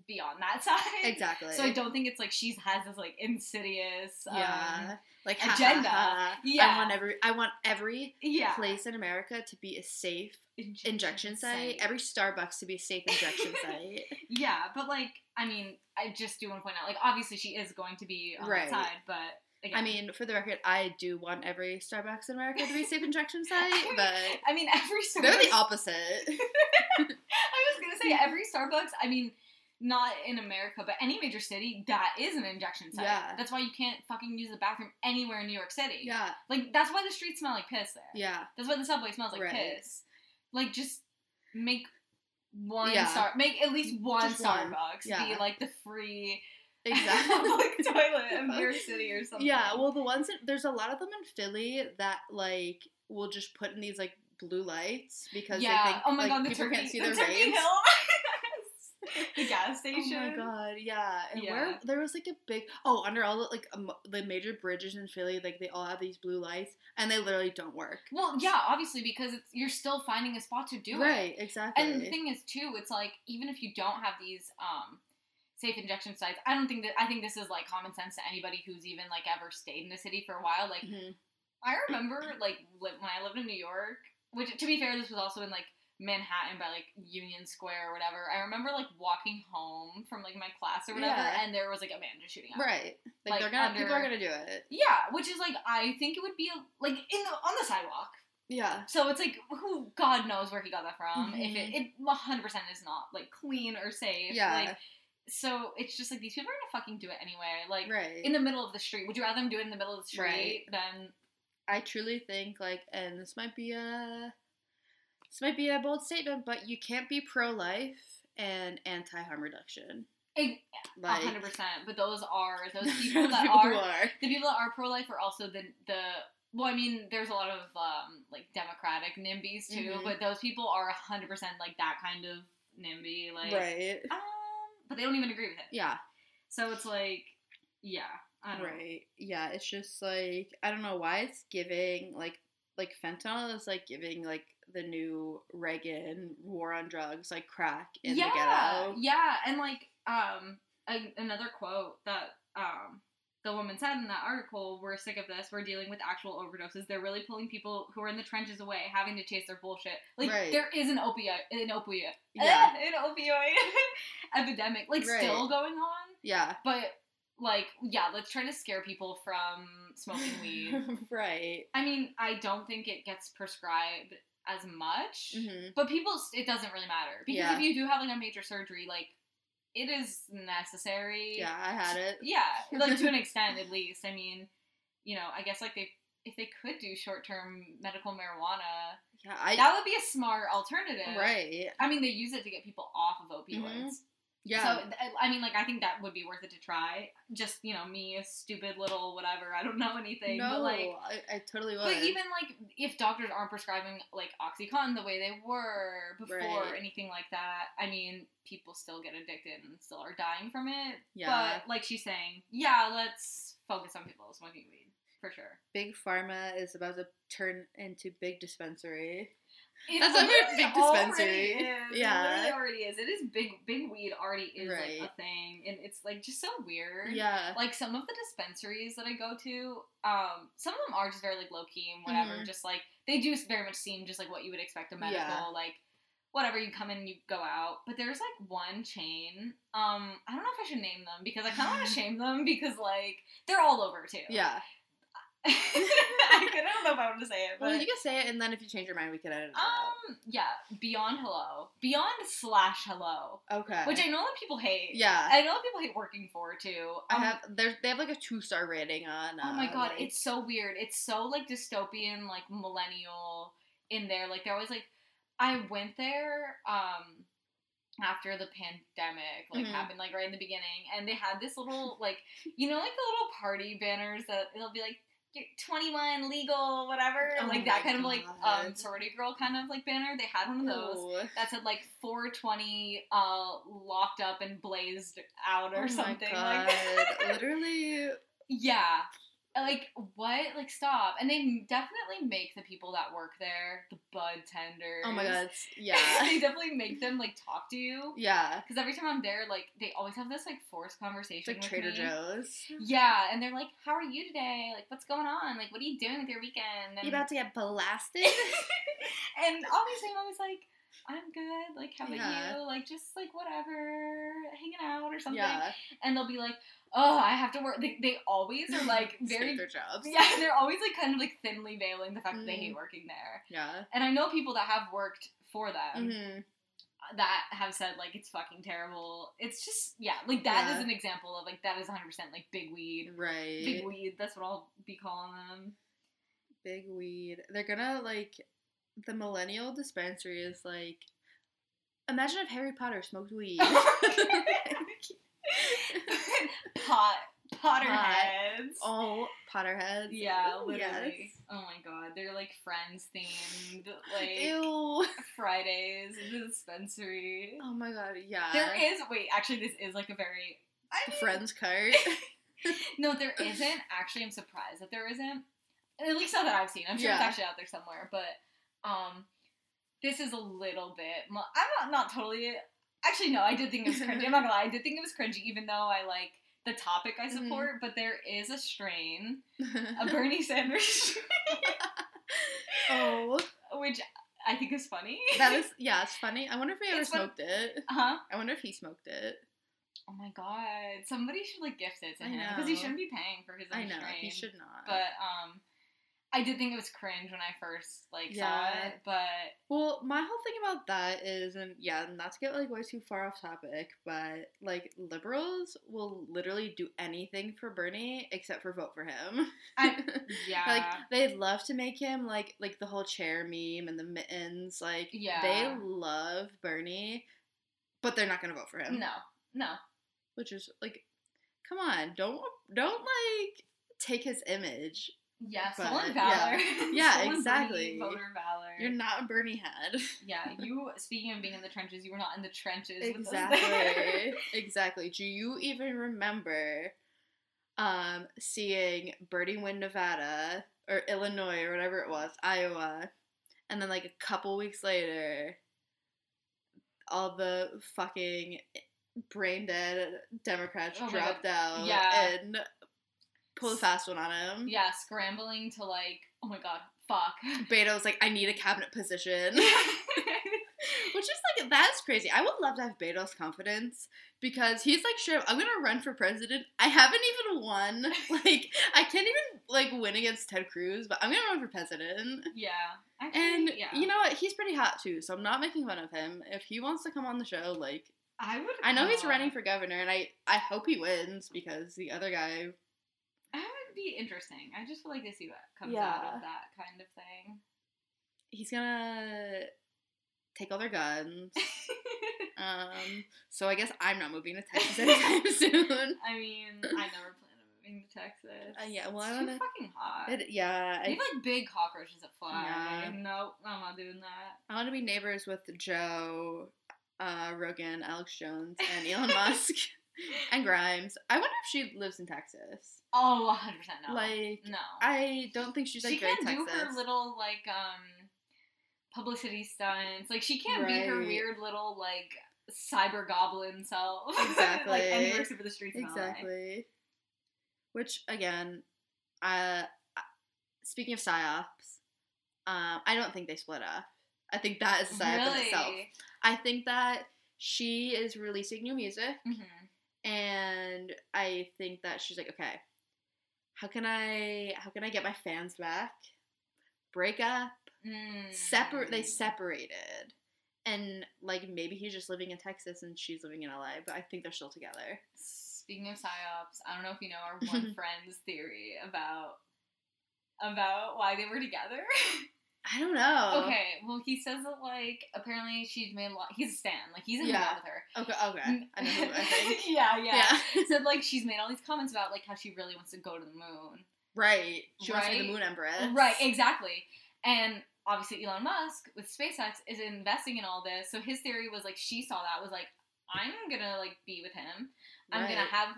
be on that side. exactly. So I don't think it's like she has this like insidious. Um, yeah. like ha, ha, agenda. ha. I want every I want every yeah. place in America to be a safe Injection injection site. Every Starbucks to be a safe injection site. Yeah, but like, I mean, I just do want to point out, like, obviously she is going to be on Right. that side, but again. I mean, for the record, I do want every Starbucks in America to be a safe injection site, but I mean, every Starbucks. they're the opposite. I was gonna say every Starbucks. I mean, not in America, but any major city that is an injection site. Yeah. That's why you can't fucking use the bathroom anywhere in New York City. Yeah, Like that's why the streets smell like piss there. yeah, That's why the subway smells like Right. piss. Like just make one Yeah. star make at least one Just one. Starbucks be like the free exactly. public toilet of New York City or something. Yeah, well, the ones that there's a lot of them in Philly that like will just put in these like blue lights because yeah. they think oh my like, god, people turkey, can't see the their veins. the gas station. Oh my god, yeah. And Yeah. where there was like a big oh under all the like um, the major bridges in Philly, like they all have these blue lights and they literally don't work. Well, yeah, obviously because it's, you're still finding a spot to do it. right, exactly. And the thing is too, it's like even if you don't have these um safe injection sites, I don't think that I think this is like common sense to anybody who's even like ever stayed in a city for a while. Like Mhm. I remember like when I lived in New York, which to be fair, this was also in like Manhattan by like Union Square or whatever. I remember like walking home from like my class or whatever, Yeah. and there was like a man just shooting me. right, like, like, they're gonna people are gonna do it. Yeah, which is like I think it would be like in the on the sidewalk. Yeah, So it's like who God knows where he got that from. If it Mhm. it one hundred percent is not like clean or safe. yeah, Like so it's just like these people are gonna fucking do it anyway. Like right. in the middle of the street. Would you rather them do it in the middle of the street Right. than I truly think like, and this might be a this might be a bold statement, but you can't be pro life and anti harm reduction. a hundred percent? But those are those people that are are. the people that are pro life are also the the well, I mean, there's a lot of um like democratic NIMBYs too, Mhm. but those people are hundred percent like that kind of NIMBY, like right. um, but they don't even agree with it. Yeah. So it's like, yeah, I don't know. Yeah. It's just like I don't know why it's giving like like fentanyl is like giving like the new Reagan war on drugs like crack in yeah, the ghetto. Yeah, and like um a, another quote that um the woman said in that article, we're sick of this. We're dealing with actual overdoses. They're really pulling people who are in the trenches away, having to chase their bullshit. Like Right. there is an opioid, an opioid, Yeah. an opioid epidemic, like Right. still going on. Yeah. But like, yeah, let's try to scare people from smoking weed. right. I mean, I don't think it gets prescribed as much. hmm But people, it doesn't really matter because Yeah. if you do have like a major surgery, like it is necessary. Yeah, I had it. Yeah, like to an extent at least. I mean, you know, I guess like they if they could do short term medical marijuana, Yeah, I that would be a smart alternative. right. I mean, they use it to get people off of opioids. Yeah. So I mean, like I think that would be worth it to try. Just you know, me, a stupid little whatever. I don't know anything, no, but like. I, I totally would. But even like if doctors aren't prescribing like OxyContin the way they were before Right. or anything like that, I mean, people still get addicted and still are dying from it. Yeah. But like she's saying, yeah, let's focus on people smoking weed for sure. Big Pharma is about to turn into big dispensary. It That's a very big dispensary. Is. Yeah. It already is. It is big. Big weed already is like a thing, and it's like just so weird. Yeah. like some of the dispensaries that I go to, um, some of them are just very like low key and whatever. Mhm. Just like they do very much seem just like what you would expect a medical, Yeah. like whatever you come in and you go out. But there's like one chain. Um, I don't know if I should name them because I kind of want to shame them because like they're all over too. Yeah. I I don't know if I want to say it, but Well, you can say it, and then if you change your mind, we can edit it out. um, yeah, Beyond Hello, Beyond slash Hello, Okay. which I know that people hate. yeah. I know that people hate working for too. I Um, have. There's. They have like a two star rating on. Oh my uh, god, like- it's so weird. It's so like dystopian, like millennial in there. Like they're always like I went there um after the pandemic like Mhm. happened like right in the beginning and they had this little like you know like the little party banners that it'll be like 21 legal whatever Oh like that kind of like um God. sorority girl kind of like banner they had one of those Ew. that said like 420 uh locked up and blazed out or oh something like god. Literally. yeah. Like what? Like stop. And they definitely make the people that work there the bud tenders. Oh my god. Yeah. they definitely make them like talk to you. yeah. Because every time I'm there, like they always have this like forced conversation. It's like Trader me. Joe's. Yeah, and they're like, "How are you today? Like, what's going on? Like, what are you doing with your weekend?" And, You about to get blasted? and obviously, I'm always like, I'm good. Like, how about Yeah. you? Like, just like whatever, hanging out or something. Yeah. And they'll be like, oh, I have to work. They, they always are like very. their jobs. Yeah, they're always like kind of like thinly veiling the fact that they hate working there. Yeah. And I know people that have worked for them hmm that have said like it's fucking terrible. It's just yeah, like that is Yeah. an example of like that is 100% like big weed. Right. Big weed, that's what I'll be calling them. Big weed. They're gonna like the millennial dispensary is like imagine if Harry Potter smoked weed. Pot Potterheads. Oh, Potterheads. Yeah, literally. yes. Oh my god, they're like friends themed, like Ew. Fridays in the dispensary. Oh my god, yeah. There is wait, actually, this is like a very I mean, Friends card. No, there isn't. Actually, I'm surprised that there isn't. At least not that I've seen. I'm sure it's actually out there somewhere. But um, this is a little bit. mo- I'm not not totally. Actually, no. I did think it was cringy. I'm not gonna lie. I did think it was cringy, even though I like the topic I Mhm. support. But there is a strain, a Bernie Sanders, strain, oh. which I think is funny. That is yeah, it's funny. I wonder if he ever It's fun- smoked it. huh? I wonder if he smoked it. Oh my god! Somebody should like gift it to I him because he shouldn't be paying for his own I know, strain. he should not. But um, I did think it was cringe when I first like saw it. But Well, my whole thing about that is, and yeah, not to get like way too far off topic, but like liberals will literally do anything for Bernie except for vote for him. I yeah. like they'd love to make him like like the whole chair meme and the mittens. Like Yeah. they love Bernie, but they're not gonna vote for him. no, no. which is like, come on, don't don't like take his image. Yeah, But, stolen valor. Yeah, Stolen exactly. Voter valor. You're not a Bernie head. Yeah, you. Speaking of being in the trenches, you were not in the trenches. With. Exactly. exactly. Do you even remember um seeing Bernie win Nevada or Illinois or whatever it was, Iowa, and then like a couple weeks later all the fucking brain dead Democrats Oh dropped out Yeah. and pulled a fast one on him. yeah, scrambling to like. Oh my god, fuck. Beto was like, I need a cabinet position. Which is like that's crazy. I would love to have Beto's confidence because he's like, sure, I'm gonna run for president. I haven't even won. Like, I can't even like win against Ted Cruz, but I'm gonna run for president. yeah, actually, And yeah. you know what? He's pretty hot too, so I'm not making fun of him. If he wants to come on the show, like, I would. I know he's running for governor, and I I hope he wins because the other guy. That would be interesting. I just would like to see what comes Yeah. out of that kind of thing. He's gonna take all their guns. Um, so I guess I'm not moving to Texas anytime soon. I mean, I never plan on moving to Texas. Uh, yeah, well, I it's wanna- too fucking hot. It, yeah, They I, have like big cockroaches that fly. Yeah. Nope, I'm not doing that. I want to be neighbors with Joe, uh, Rogan, Alex Jones, and Elon Musk, and Grimes. I wonder if she lives in Texas. Oh, 100 percent no. Like, no. I don't think she's like she very can't Texas. do her little like um publicity stunts. Like she can't be her weird little like cyber goblin self. Exactly. like any works over the streets. exactly. Which again, uh, speaking of psyops, um, I don't think they split up. I think that is a psyop in itself. I think that she is releasing new music. Mhm. And I think that she's like, okay, how can I how can I get my fans back? Break up, Mm. separate. They separated, and like maybe he's just living in Texas and she's living in LA, but I think they're still together. Speaking of psyops, I don't know if you know our one friend's theory about about why they were together. I don't know. okay, well he says that like apparently she's made a lot. He's a stan, like he's in Yeah. love with her. Okay. Okay. I know who I think. yeah, yeah. Yeah. Said like she's made all these comments about like how she really wants to go to the moon. Right. She wants to be Right? the moon empress. Right, exactly. And obviously Elon Musk with SpaceX is investing in all this. So his theory was like she saw that was like I'm gonna like be with him. I'm gonna have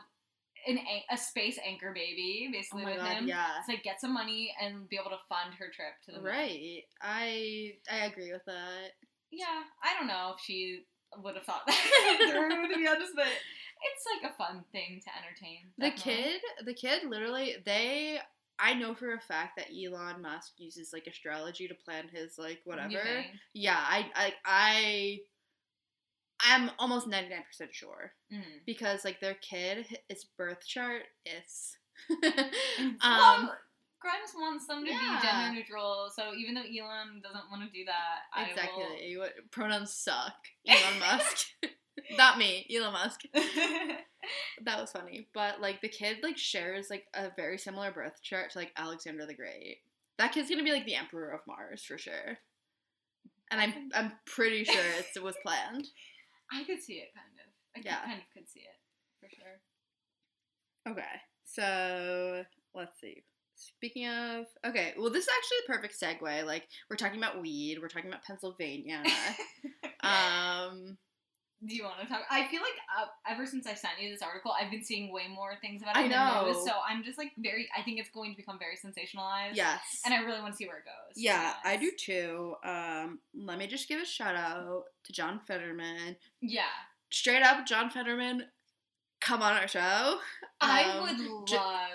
an a space anchor baby Oh basically my with god. him. Yeah. To like get some money and be able to fund her trip to the moon. Right. I I agree with that. Yeah, I don't know if she would have thought that through to be honest, but it's like a fun thing to entertain. The definitely. kid, the kid, literally, they I know for a fact that Elon Musk uses like astrology to plan his like whatever. Yeah, I I I I'm almost 99% sure Mm. because like their kid its birth chart is um, um Grimes wants them to yeah. be gender neutral, so even though Elon doesn't want to do that, I exactly what pronouns suck. Elon Musk. Not me, Elon Musk. That was funny. But like the kid like shares like a very similar birth chart to like Alexander the Great. That kid's gonna be like the Emperor of Mars for sure. And I'm I'm pretty sure it's, it was planned. I could see it, kind of. I Yeah. kind of could see it for sure. Okay, so let's see. Speaking of, okay, well, this is actually a perfect segue. Like, we're talking about weed, we're talking about Pennsylvania. um, Do you want to talk? I feel like uh, ever since I sent you this article, I've been seeing way more things about it I know. news. So I'm just like very. I think it's going to become very sensationalized. yes. And I really want to see where it goes. yeah, I do too. Um, let me just give a shout out to John Fetterman. Yeah, Straight up, John Fetterman, come on our show. I Um, would J- love.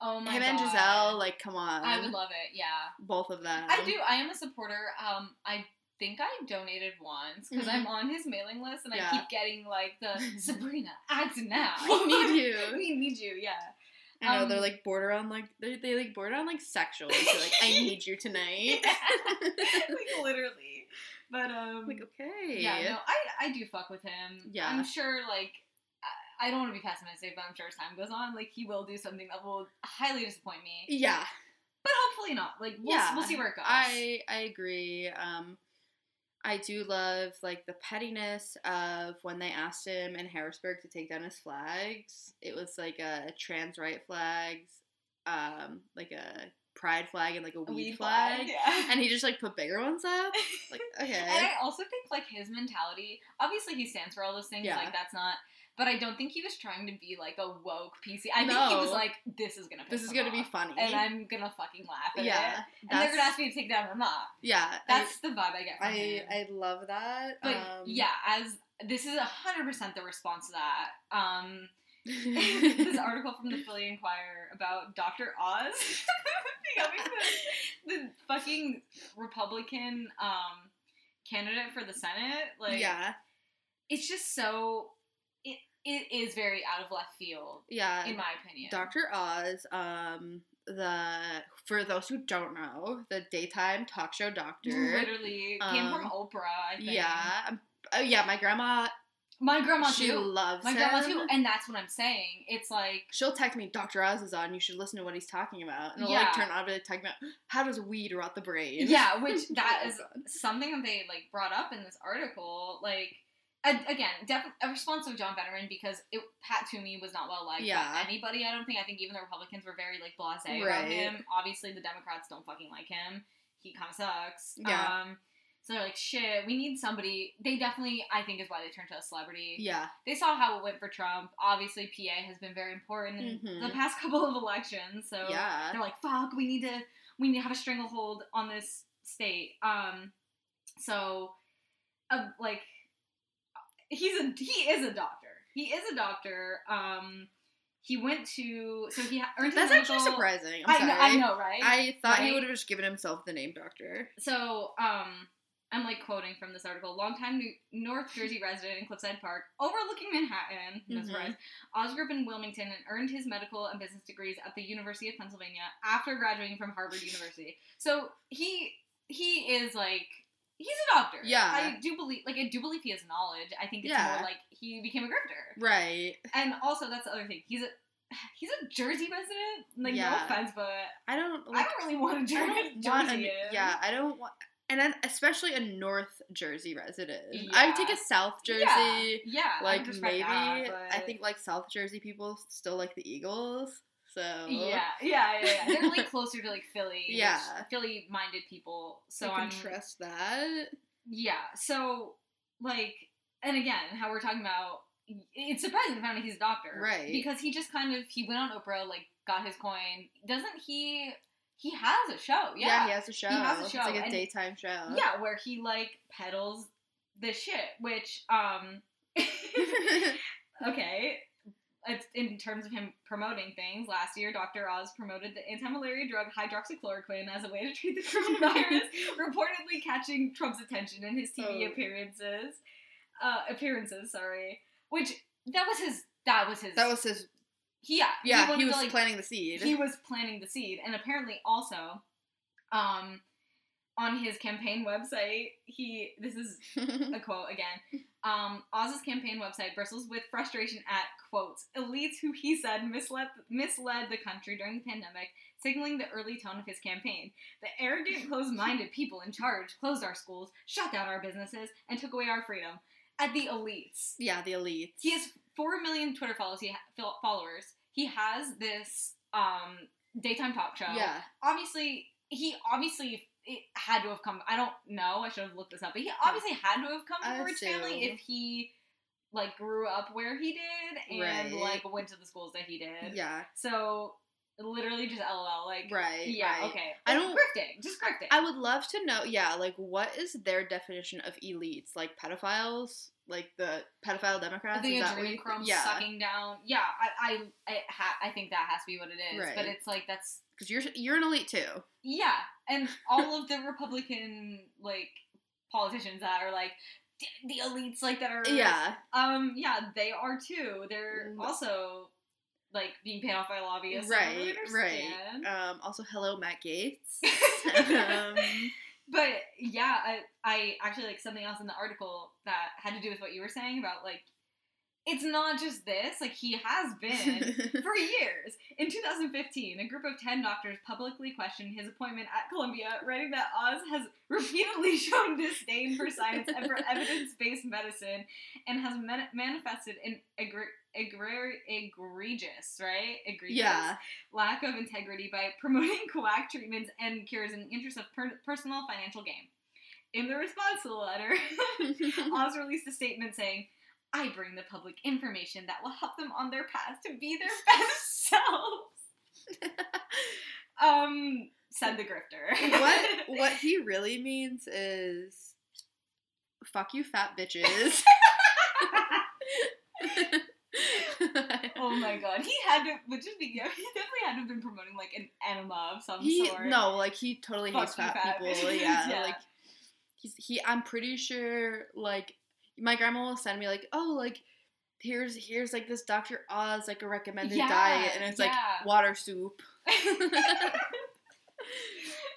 oh my Him god. and Gisele, like, come on. I would love it. Yeah. both of them. I do. I am a supporter. Um, I think I donated once because Mhm. I'm on his mailing list, and Yeah. I keep getting like the Sabrina act now. We need you. we need you. Yeah. I know Um, they're like border on like they they like border on like sexual. So like I need you tonight. like literally. But um. like okay. yeah. No, I I do fuck with him. Yeah. I'm sure like. I- I don't want to be pessimistic, but I'm sure as time goes on, like he will do something that will highly disappoint me. Yeah. But hopefully not. Like we'll, yeah. we'll see where it goes. I I agree. Um, I do love like the pettiness of when they asked him in Harrisburg to take down his flags. It was like a trans right flags, um, like a pride flag and like a A weed, weed flag. flag, yeah. And he just like put bigger ones up. Like okay. And I also think like his mentality, obviously he stands for all those things, Yeah. like that's not but I don't think he was trying to be like a woke PC. I think he was like, this is gonna this is gonna be funny. And I'm gonna fucking laugh at yeah. it. And they're gonna ask me to take down not. Yeah. That's the vibe I get from I him. I, I love that. but um, yeah, as this is hundred percent the response to that. Um this article from the Philly Inquirer about Dr. Oz becoming the, the fucking Republican um, candidate for the Senate. Like, yeah. it's just so. It, is very out of left field, Yeah. in my opinion. Dr. Oz, um, the for those who don't know, the daytime talk show doctor. Literally came from Um, Oprah, I think. Yeah. um, Oh yeah, my grandma. My grandma she too. loves My him. grandma too. And that's what I'm saying. It's like. She'll text me, Dr. Oz is on. You should listen to what he's talking about. And I'll Yeah. like turn on, like, talking about how does weed rot the brain. Yeah, which that Oh, is God. something that they like brought up in this article. Like again, def- a response of John Fetterman because it, Pat Toomey was not well liked Yeah. by anybody. I don't think. I think even the Republicans were very like blasé Right. about him. Obviously, the Democrats don't fucking like him. He kind of sucks. Yeah. Um, so they're like, shit, we need somebody. They definitely, I think, is why they turned to a celebrity. Yeah. They saw how it went for Trump. Obviously, PA has been very important in Mhm. the past couple of elections. So Yeah. they're like, fuck, we need to we need to have a stranglehold on this state. Um so uh, like he's a he is a doctor. He is a doctor. Um he went to so he earned his That's actually surprising. I'm I sorry. know, I know, right? I thought he would have just given himself the name doctor. So, um, I'm like quoting from this article. Longtime New- North Jersey resident in Cliffside Park, overlooking Manhattan, no Mhm. surprise, Oz grew up in Wilmington and earned his medical and business degrees at the University of Pennsylvania after graduating from Harvard University. So he he is like he's a doctor. Yeah. I do believe like I do believe he has knowledge. I think it's Yeah. more like he became a grifter. Right. And also that's the other thing. He's a he's a Jersey resident. Like no Yeah. offense, but I don't. I don't really want a Jer- don't want Jersey. a, yeah, I don't want, and then especially a North Jersey resident. I would take Yeah. a South Jersey. Yeah, yeah Like maybe, that, I think like South Jersey people still like the Eagles. So Yeah, yeah, yeah, yeah. They're like closer to like Philly. Yeah. Philly minded people. So I can I'm trust that. Yeah. So like, and again, how we're talking about. It's surprising to find out he's a doctor, Right. Because he just kind of he went on Oprah, like got his coin. Doesn't he? He has a show. Yeah, he has a show. He has a show. It's like a and- daytime show. Yeah, where he like peddles the shit, which um okay. It's- in terms of him promoting things, last year Dr. Oz promoted the anti-malaria drug hydroxychloroquine as a way to treat the coronavirus, reportedly catching Trump's attention in his TV Oh. appearances. Uh, appearances, sorry. Which that was his. That was his. That was his. yeah. Yeah, he to, was like, planting the seed. he was planting the seed and apparently also um on his campaign website he this is a quote again um oz's campaign website bristles with frustration at quotes elites who he said misled misled the country during the pandemic signaling the early tone of his campaign the arrogant closed-minded people in charge closed our schools shut down our businesses and took away our freedom at the elites yeah, the elite. he has four million Twitter followers. He ha- followers. He has this um, daytime talk show. Yeah. Obviously, he obviously it had to have come. I don't know. I should have looked this up, but he obviously had to have come from a rich family if he like grew up where he did and Right. like went to the schools that he did. Yeah. So literally just lol. Like Right. Yeah. right. Okay. I don't- grifting. Just grifting. I would love to know, yeah, like what is their definition of elites? Like pedophiles? Like the pedophile Democrats? I think is that what you- adrenochrome Yeah. sucking down. Yeah, I I I, ha- I think that has to be what it is. But it's like that's Because you're you're an elite too. Yeah, and all of the Republican like politicians that are like the elites, like that are Yeah. um yeah they are too. They're Mm. also like being paid off by lobbyists. Right. Right. Um. Also, hello, Matt Gaetz. um, but yeah, I I actually like something else in the article that had to do with what you were saying about like it's not just this. Like he has been for years. In 2015, a group of 10 doctors publicly questioned his appointment at Columbia, writing that Oz has repeatedly shown disdain for science and for evidence based medicine and has man- manifested an egre- egre- egregious, right? Egregious yeah. lack of integrity by promoting quack treatments and cures in the interest of per- personal financial gain. In the response to the letter, Oz released a statement saying, I bring the public information that will help them on their path to be their best selves. um, said the grifter. what what he really means is fuck you fat bitches. oh my god, he had to, but just yeah, he definitely had to have been promoting like an enema of some he sort. no, like he totally hates Fuck you, fat, fat people. Yeah, yeah. like he's he. I'm pretty sure like my grandma will send me like oh like here's here's like this Dr. Oz like a recommended Yeah, diet and it's like water soup.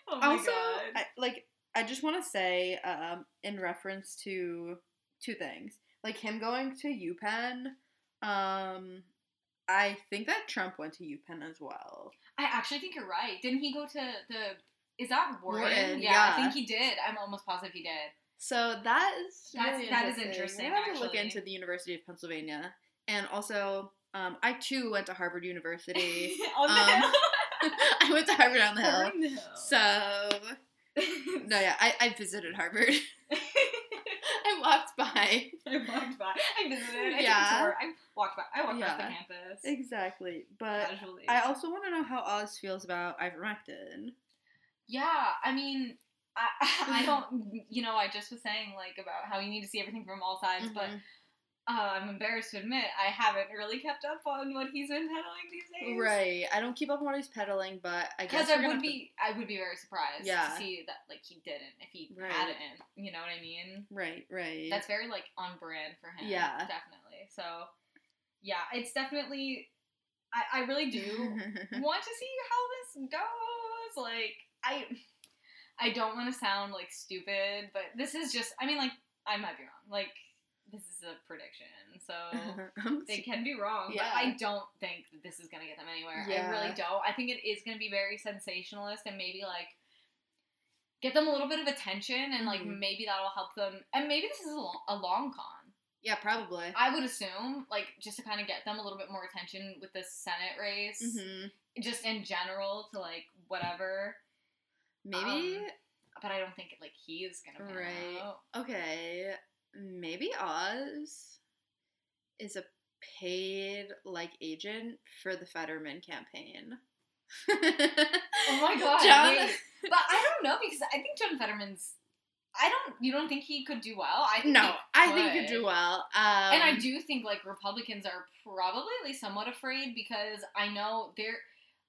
oh my also, god. I, like I just want to say um in reference to two things like him going to UPenn. Um, I think that Trump went to UPenn as well. I actually think you're right. Didn't he go to the? Is that Wharton? Wharton, yeah, yeah. I think he did. I'm almost positive he did. So that is That's- really that is interesting. We'll have to look into the University of Pennsylvania, and also um, I too went to Harvard University. on the Um, hill. I went to Harvard on the hill. The hill. So no, yeah, I, I visited Harvard. I walked by. I walked by. I visited. I Yeah. took. I walked by. I walked past the campus Exactly, but casually. I also want to know how Oz feels about ivermectin. yeah, I mean, I, I don't. You know, I just was saying like about how you need to see everything from all sides, but Mhm. uh, I'm embarrassed to admit I haven't really kept up on what he's been peddling these days. Right, I don't keep up on what he's peddling, but I guess Because I would have to- be, I would be very surprised Yeah. to see that like he didn't if he Right. hadn't. You know what I mean? right, right. That's very like on brand for him. Yeah. definitely. So, yeah, it's definitely. I, I really do want to see how this goes. Like, I, I don't want to sound like stupid, but this is just. I mean, like, I might be wrong. Like, this is a prediction, so they can be wrong. Yeah. But I don't think that this is gonna get them anywhere. Yeah. I really don't. I think it is gonna be very sensationalist and maybe like. Get them a little bit of attention and like Mhm. maybe that'll help them. And maybe this is a long, a long con. yeah, probably. I would assume, like, just to kind of get them a little bit more attention with the Senate race, hmm just in general, to like whatever. Maybe. Um, But I don't think like he's gonna pan Right. out. Okay, maybe Oz is a paid like agent for the Fetterman campaign. Oh my god! John, wait. But I don't know because I think John Fetterman's. I don't. You don't think he could do well? I think No, he I think he could do well. Um, and I do think like Republicans are probably at least somewhat afraid because I know they're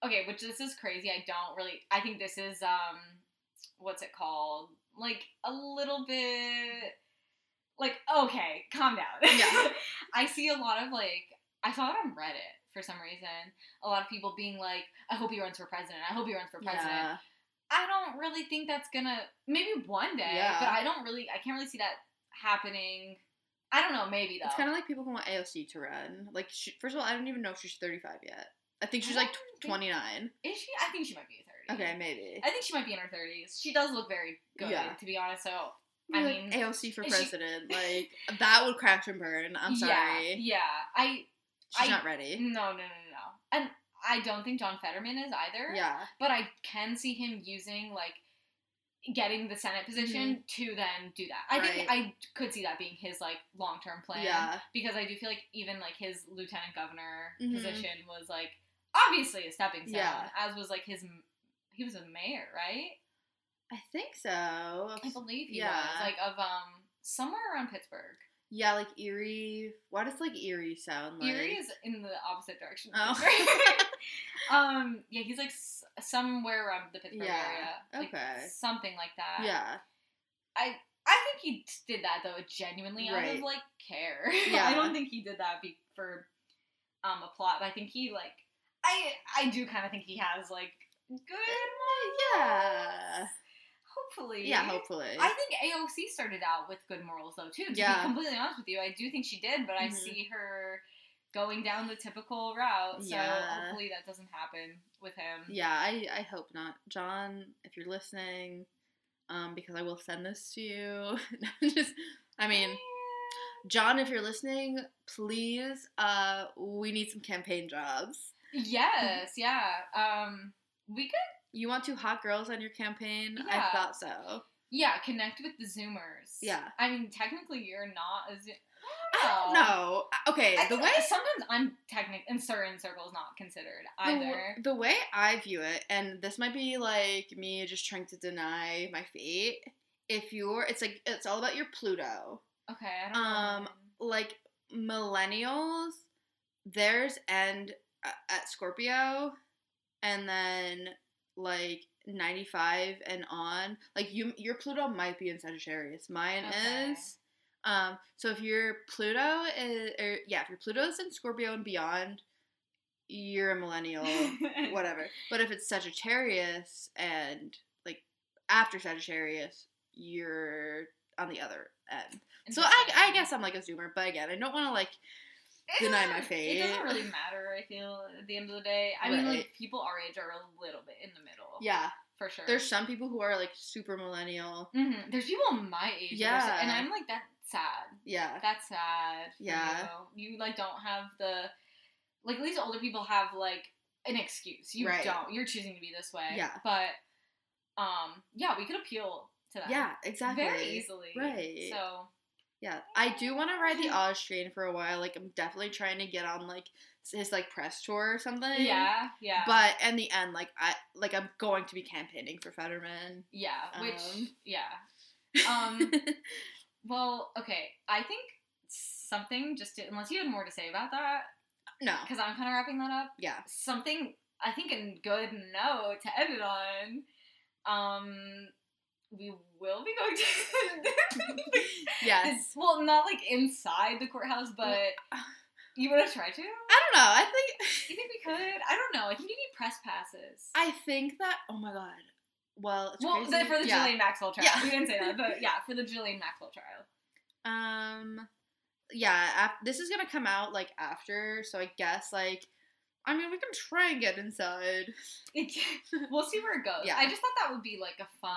okay. Which this is crazy. I don't really. I think this is um, what's it called? Like a little bit. Like okay, calm down. Yeah. I see a lot of like I saw it on Reddit for some reason. A lot of people being like, "I hope he runs for president. I hope he runs for president." Yeah. I don't really think that's gonna maybe one day, Yeah. but I don't really I can't really see that happening. I don't know, maybe though. It's kind of like people who want AOC to run. Like, she, first of all, I don't even know if she's 35 yet. I think she's I like think- 29. Is she? I think she might be thirty. Okay, maybe. I think she might be in her thirties. She does look very good, Yeah. to be honest. So I Like, mean, AOC for is she- president. Like, that would crash and burn. I'm sorry. Yeah, yeah. I She's I- not ready. no no no no. And I don't think John Fetterman is either. Yeah. But I can see him using like getting the Senate position to then do that. I think Mm-hmm. I could see that being his like long term plan. Yeah. Because I do feel like even like his lieutenant governor Mhm. position was like obviously a stepping stone. Yeah. As was like his he was a mayor, right? I think so. I believe he Yeah. was like of um somewhere around Pittsburgh. Yeah, like Erie. Why does like Erie sound like? Erie is in the opposite direction. Oh. Um, yeah, he's like s- somewhere around the Pittsburgh Yeah, area. Like, okay. something like that. Yeah. I I think he did that though genuinely out Right. of like care. Yeah. I don't think he did that be- for um a plot, but I think he like I I do kind of think he has like good morals. Yeah. hopefully. Yeah, hopefully. I think AOC started out with good morals though too. To Yeah. be completely honest with you, I do think she did, but I Mhm. see her going down the typical route. So Yeah. hopefully that doesn't happen with him. Yeah, I, I hope not. John, if you're listening, um, because I will send this to you. Just I mean, John, if you're listening, please, uh, we need some campaign jobs. Yes, yeah. Um we could You want two hot girls on your campaign? Yeah. I thought so. yeah, connect with the Zoomers. Yeah. I mean technically you're not a Zoom I don't know. Okay, I the way sometimes I'm technic in certain circles not considered either. the way I view it, and this might be like me just trying to deny my fate. If you're, it's like it's all about your Pluto. okay, I don't Um, know. like millennials, theirs end at Scorpio, and then like ninety five and on. Like you, your Pluto might be in Sagittarius. Mine Okay. is. Um, so if your Pluto is, or yeah, if your Pluto is in Scorpio and beyond, you're a millennial, whatever. But if it's Sagittarius and like after Sagittarius, you're on the other end. So I, I guess I'm like a zoomer, but again, I don't want to like deny my fate. It doesn't really matter. I feel at the end of the day. I mean, like people our age are a little bit in the middle. yeah. for sure. There's some people who are like super millennial. hmm There's people my age. that are so- Yeah. and I'm like that's sad. Yeah. That's sad. Yeah. You. You like don't have the like at least older people have like an excuse. You Right. don't. You're choosing to be this way. Yeah. But um, yeah, we could appeal to that. Yeah, exactly. Very easily. Right. So Yeah, I do want to ride the Oz train for a while. Like, I'm definitely trying to get on like his like press tour or something. yeah, yeah. But in the end, like I like I'm going to be campaigning for Fetterman. yeah, which Um, yeah. Um well, okay. I think something just to, unless you had more to say about that no. because I'm kind of wrapping that up. Yeah. something I think a good note to end it on. Um, we will be going to. Yes. Well, not like inside the courthouse, but you want to try to? I don't know. I think You think we could? I don't know. I think you need press passes. I think that. Oh my god. Well, it's well, the, for the yeah. Ghislaine Maxwell trial. Yeah. We didn't say that, but yeah, for the Ghislaine Maxwell trial. Um, yeah. Ap- this is gonna come out like after, so I guess like, I mean, we can try and get inside. We'll see where it goes. Yeah. I just thought that would be like a fun.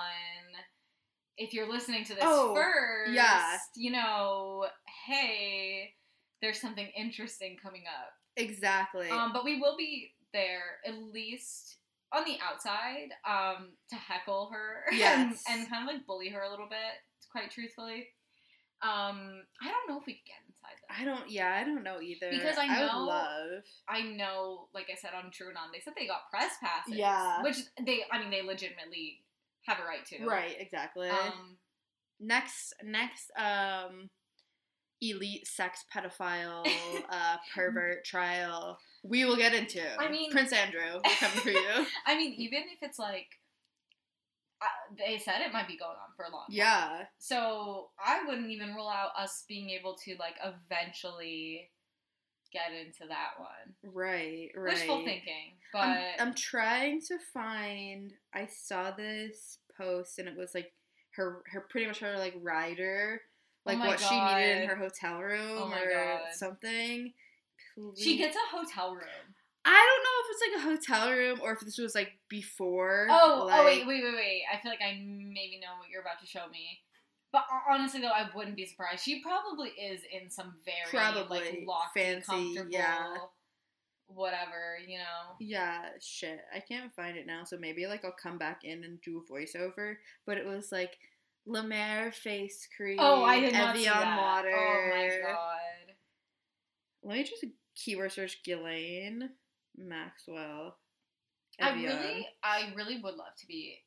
If you're listening to this Oh, first, yeah. you know, hey, there's something interesting coming up. Exactly. Um, but we will be there at least on the outside um, to heckle her Yes. and, and kind of like bully her a little bit, quite truthfully. Um, I don't know if we could get though. I don't. Yeah, I don't know either. Because I I know- would love. I know, like I said on TrueAnon, they said they got press passes. Yeah. Which they, I mean, they legitimately have a right to. Right. Exactly. Um, next next um elite sex pedophile uh pervert trial we will get into. I mean- Prince Andrew, coming for you. I mean, even if it's like, uh, they said it might be going on for a long time. yeah. So I wouldn't even rule out us being able to like eventually get into that one. Right, right. Wishful thinking, but I'm, I'm trying to find. I saw this post and it was like her, her pretty much her like rider, Oh like my what she needed in her hotel room Oh my or God. something. she gets a hotel room. I don't know if it's like a hotel room or if this was like before. Oh, oh like, oh wait, wait, wait, wait. I feel like I maybe know what you're about to show me. But honestly, though, I wouldn't be surprised. She probably is in some very Probably. like lofty, Fancy, comfortable, yeah. whatever. You know. Yeah, shit. I can't find it now, so maybe like I'll come back in and do a voiceover. But it was like La Mer face cream. Oh, I did not see Evian that. water. Oh my god. Let me just keyword search Ghislaine Maxwell. I Evian. really, I really would love to be.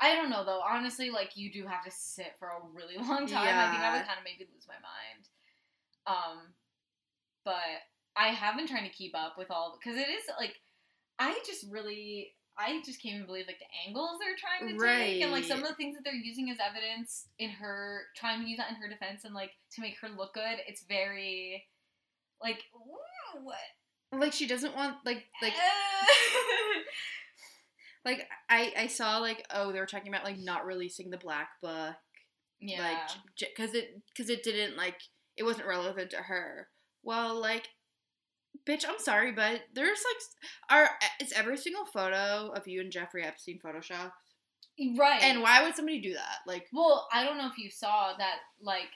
I don't know though. Honestly, like you do have to sit for a really long time. I think I would kind of maybe lose my mind. Um, but I have been trying to keep up with all because it is like I just really. I just can't even believe like the angles they're trying to take and like some of the things that they're using as evidence in her trying to use that in her defense and like to make her look good. It's very like ooh, what like she doesn't want like like like I I saw like oh they were talking about like not releasing the black book yeah. like because it because it didn't like it wasn't relevant to her well like bitch i'm sorry but there's like are is every single photo of you and jeffrey epstein photoshopped right. and why would somebody do that like Well, I don't know if you saw that like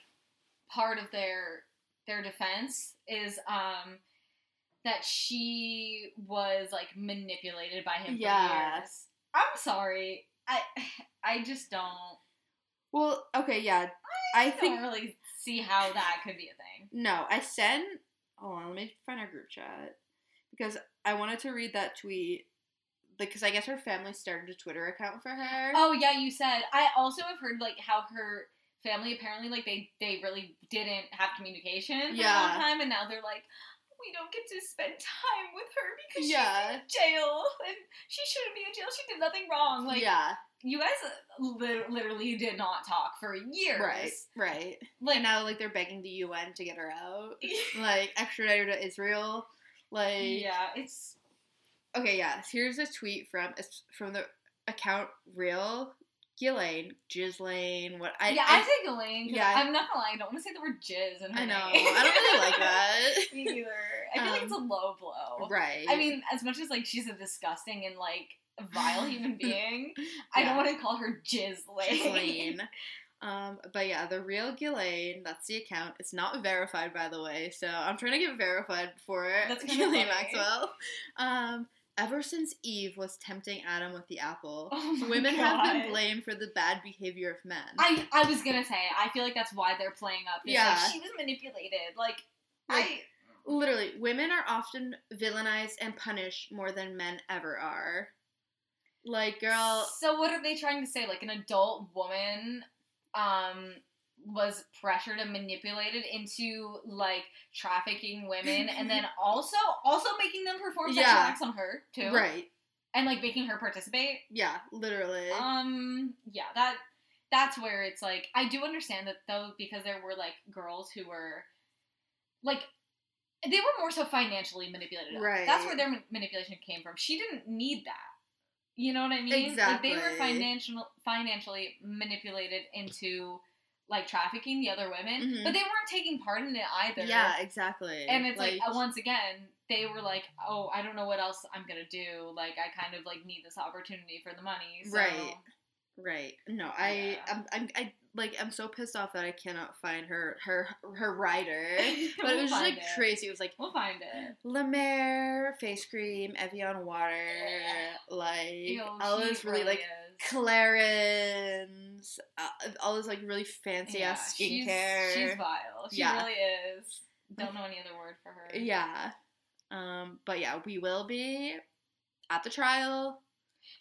part of their their defense is um that she was like manipulated by him yes. for years. I'm sorry. I I just don't well okay yeah i I don't really see how that could be a thing. no i sent hold on let me find our group chat because i wanted to read that tweet because i guess her family started a twitter account for her Oh yeah, you said. I also have heard like how her family apparently like they they really didn't have communication for a Yeah. long time, and now they're like. We don't get to spend time with her because Yeah. she's in jail and she shouldn't be in jail. She did nothing wrong. Like yeah you guys uh, li- literally did not talk for years. right right Like and now like they're begging the UN to get her out, like extradite her to Israel. Like yeah, it's okay, yeah. Here's a tweet from from the account real Ghislaine, Ghislaine, what I yeah. I, say Ghislaine. yeah. I'm not gonna lie. I don't want to say the word jizz in her I know. name. I don't really like that. Me either. I feel like it's a low blow. right. I mean, as much as like she's a disgusting and like vile human being, I don't want to call her Jizz Ghislaine. Um, but yeah, the real Ghislaine, that's the account. It's not verified, by the way, so I'm trying to get verified for it. That's Ghislaine. Maxwell. Um, ever since Eve was tempting Adam with the apple, Oh women have been blamed for the bad behavior of men. I I was gonna say I feel like that's why they're playing up. Yeah. like, she was manipulated. Like, Like, I Literally, women are often villainized and punished more than men ever are. Like, girl, So what are they trying to say? Like an adult woman um was pressured and manipulated into like trafficking women and then also also making them perform sexual Yeah. acts on her too. right? And like making her participate. Yeah, literally. Um yeah, that that's where it's like I do understand that though because there were like girls who were like they were more so financially manipulated. Right. That's where their manipulation came from. She didn't need that. You know what I mean? Like they were financial financially manipulated into like trafficking the other women, Mhm. but they weren't taking part in it either. yeah, exactly. And it's like, uh, once again, they were like, "Oh, I don't know what else I'm gonna do. Like, I kind of like need this opportunity for the money." So. Right. Right. No, I, Yeah. I'm, I'm, I like, I'm so pissed off that I cannot find her, her, her writer. But We'll it was just like it. crazy. It was like We'll find it. La Mer face cream, Evian water, like Ew, all this really really like is. Clarins, uh, all this like really fancy Yeah, ass she's- skincare. She's, vile. She Yeah. really is. Don't know any other word for her. yeah. Um, but yeah, we will be at the trial.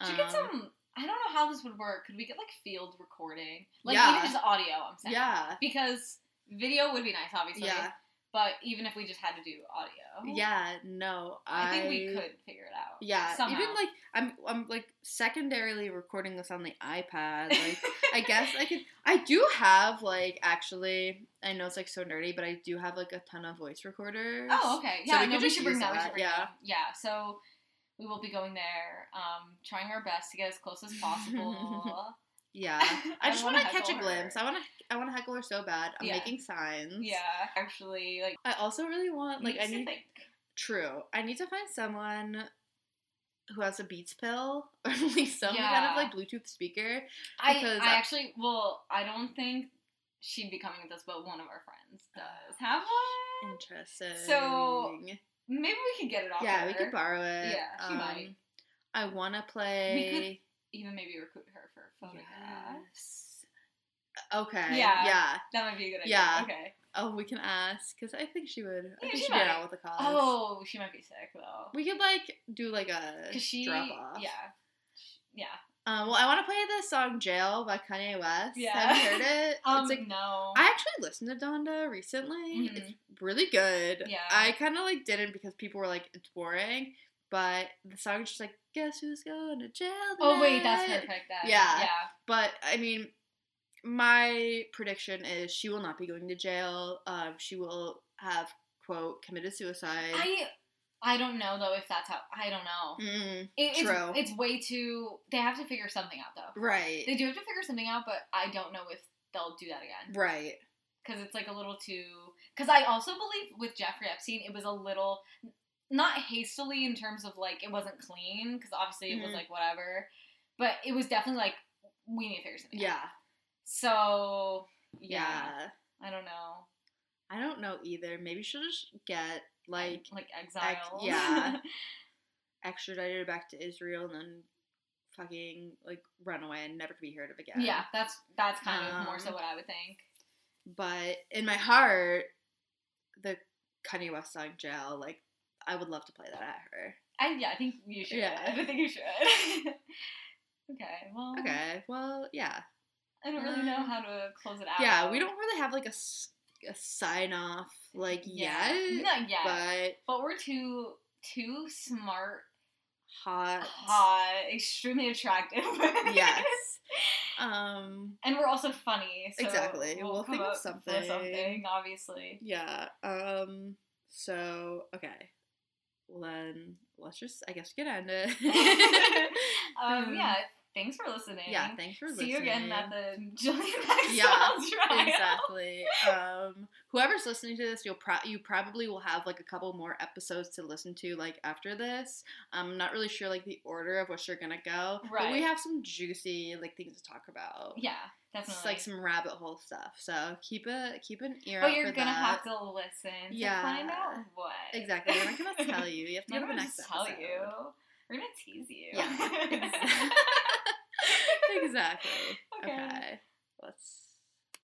Gets Um, some. I don't know how this would work. Could we get like field recording, like Yeah. even just audio? I'm saying. Yeah. Because video would be nice, obviously. Yeah. But even if we just had to do audio, Yeah. No. I think we could figure it out. Yeah, somehow. even like I'm, I'm like secondarily recording this on the iPad. Like, I guess I could. I do have like actually. I know it's like so nerdy, but I do have like a ton of voice recorders. Oh, okay. So Yeah, we no, we should bring that. We that, should bring yeah. that. Yeah. So we will be going there, um, trying our best to get as close as possible. Yeah, I I just wanna catch a her. glimpse. I want to. I want to heckle her so bad. I'm Yeah. making signs. yeah, actually, like, I also really want like I need. think. True. I need to find someone who has a Beats pill or at least some kind of like Bluetooth speaker. I, because I I- actually, well, I don't think she'd be coming with us, but one of our friends uh, does have one. Interesting. So maybe we could get it off. yeah, we could borrow it. Yeah, she might. Um, I want to play. We could even maybe recruit her for photographs. Yes. Okay. Yeah. Yeah. That might be a good idea. Yeah. Okay. Oh, we can ask because I think she would. I Yeah, think she she'd get might. out with the cause. Oh, she might be sick though. We could like do like a she, drop off. yeah, yeah. Um, well, I want to play the song "Jail" by Kanye West. Yeah. Have you heard it? Um, it's like no. I actually listened to Donda recently. Mhm. It's really good. Yeah. I kind of like didn't because people were like it's boring, but the song is just like guess who's going to jail. oh wait, that's perfect. Then. Yeah. yeah. But I mean, my prediction is she will not be going to jail. Um, she will have quote committed suicide. I I don't know though if that's how. I don't know. Mm, It, it's, True. It's way too. They have to figure something out though. right. They do have to figure something out, but I don't know if they'll do that again. Right. because it's like a little too. Because I also believe with Jeffrey Epstein, it was a little not hastily in terms of like it wasn't clean because obviously it was Mhm. like whatever, but it was definitely like we need to figure something. out. So Yeah. yeah, I don't know, I don't know either. Maybe she'll just get like like exile. yeah. extradited back to Israel and then fucking like run away and never to be heard of again. yeah. That's that's kind of more so Um, what I would think. But in my heart, the Kanye West song "Jail," like I would love to play that at her. I yeah, I think you should. Yeah. I think you should. okay. Well. Okay. Well, yeah. I don't really know Um, how to close it out. Yeah, we don't really have like a sign off like Yeah. yet, Not yet. but But we're two two smart, hot. hot, extremely attractive. Yes. Um. And we're also funny. So Exactly. We'll come think of something. something, obviously. Yeah. Um. So okay. Well then, let's just I guess we get end it. um, Um, yeah. Thanks for listening. yeah. Thanks for See listening. See you again at the Ghislaine Maxwell Yeah, trial. exactly. Um, whoever's listening to this, you'll pro- you probably will have like a couple more episodes to listen to like after this. I'm not really sure like the order of which you're gonna go, but we have some juicy like things to talk about. Yeah, It's definitely. like some rabbit hole stuff. So keep a keep an ear but you're gonna that. have to listen to Yeah. find out what. Exactly. We're not gonna tell you. You have to We're go to the gonna next tell episode. you. We're gonna tease you. Yeah. exactly. Okay. okay. Let's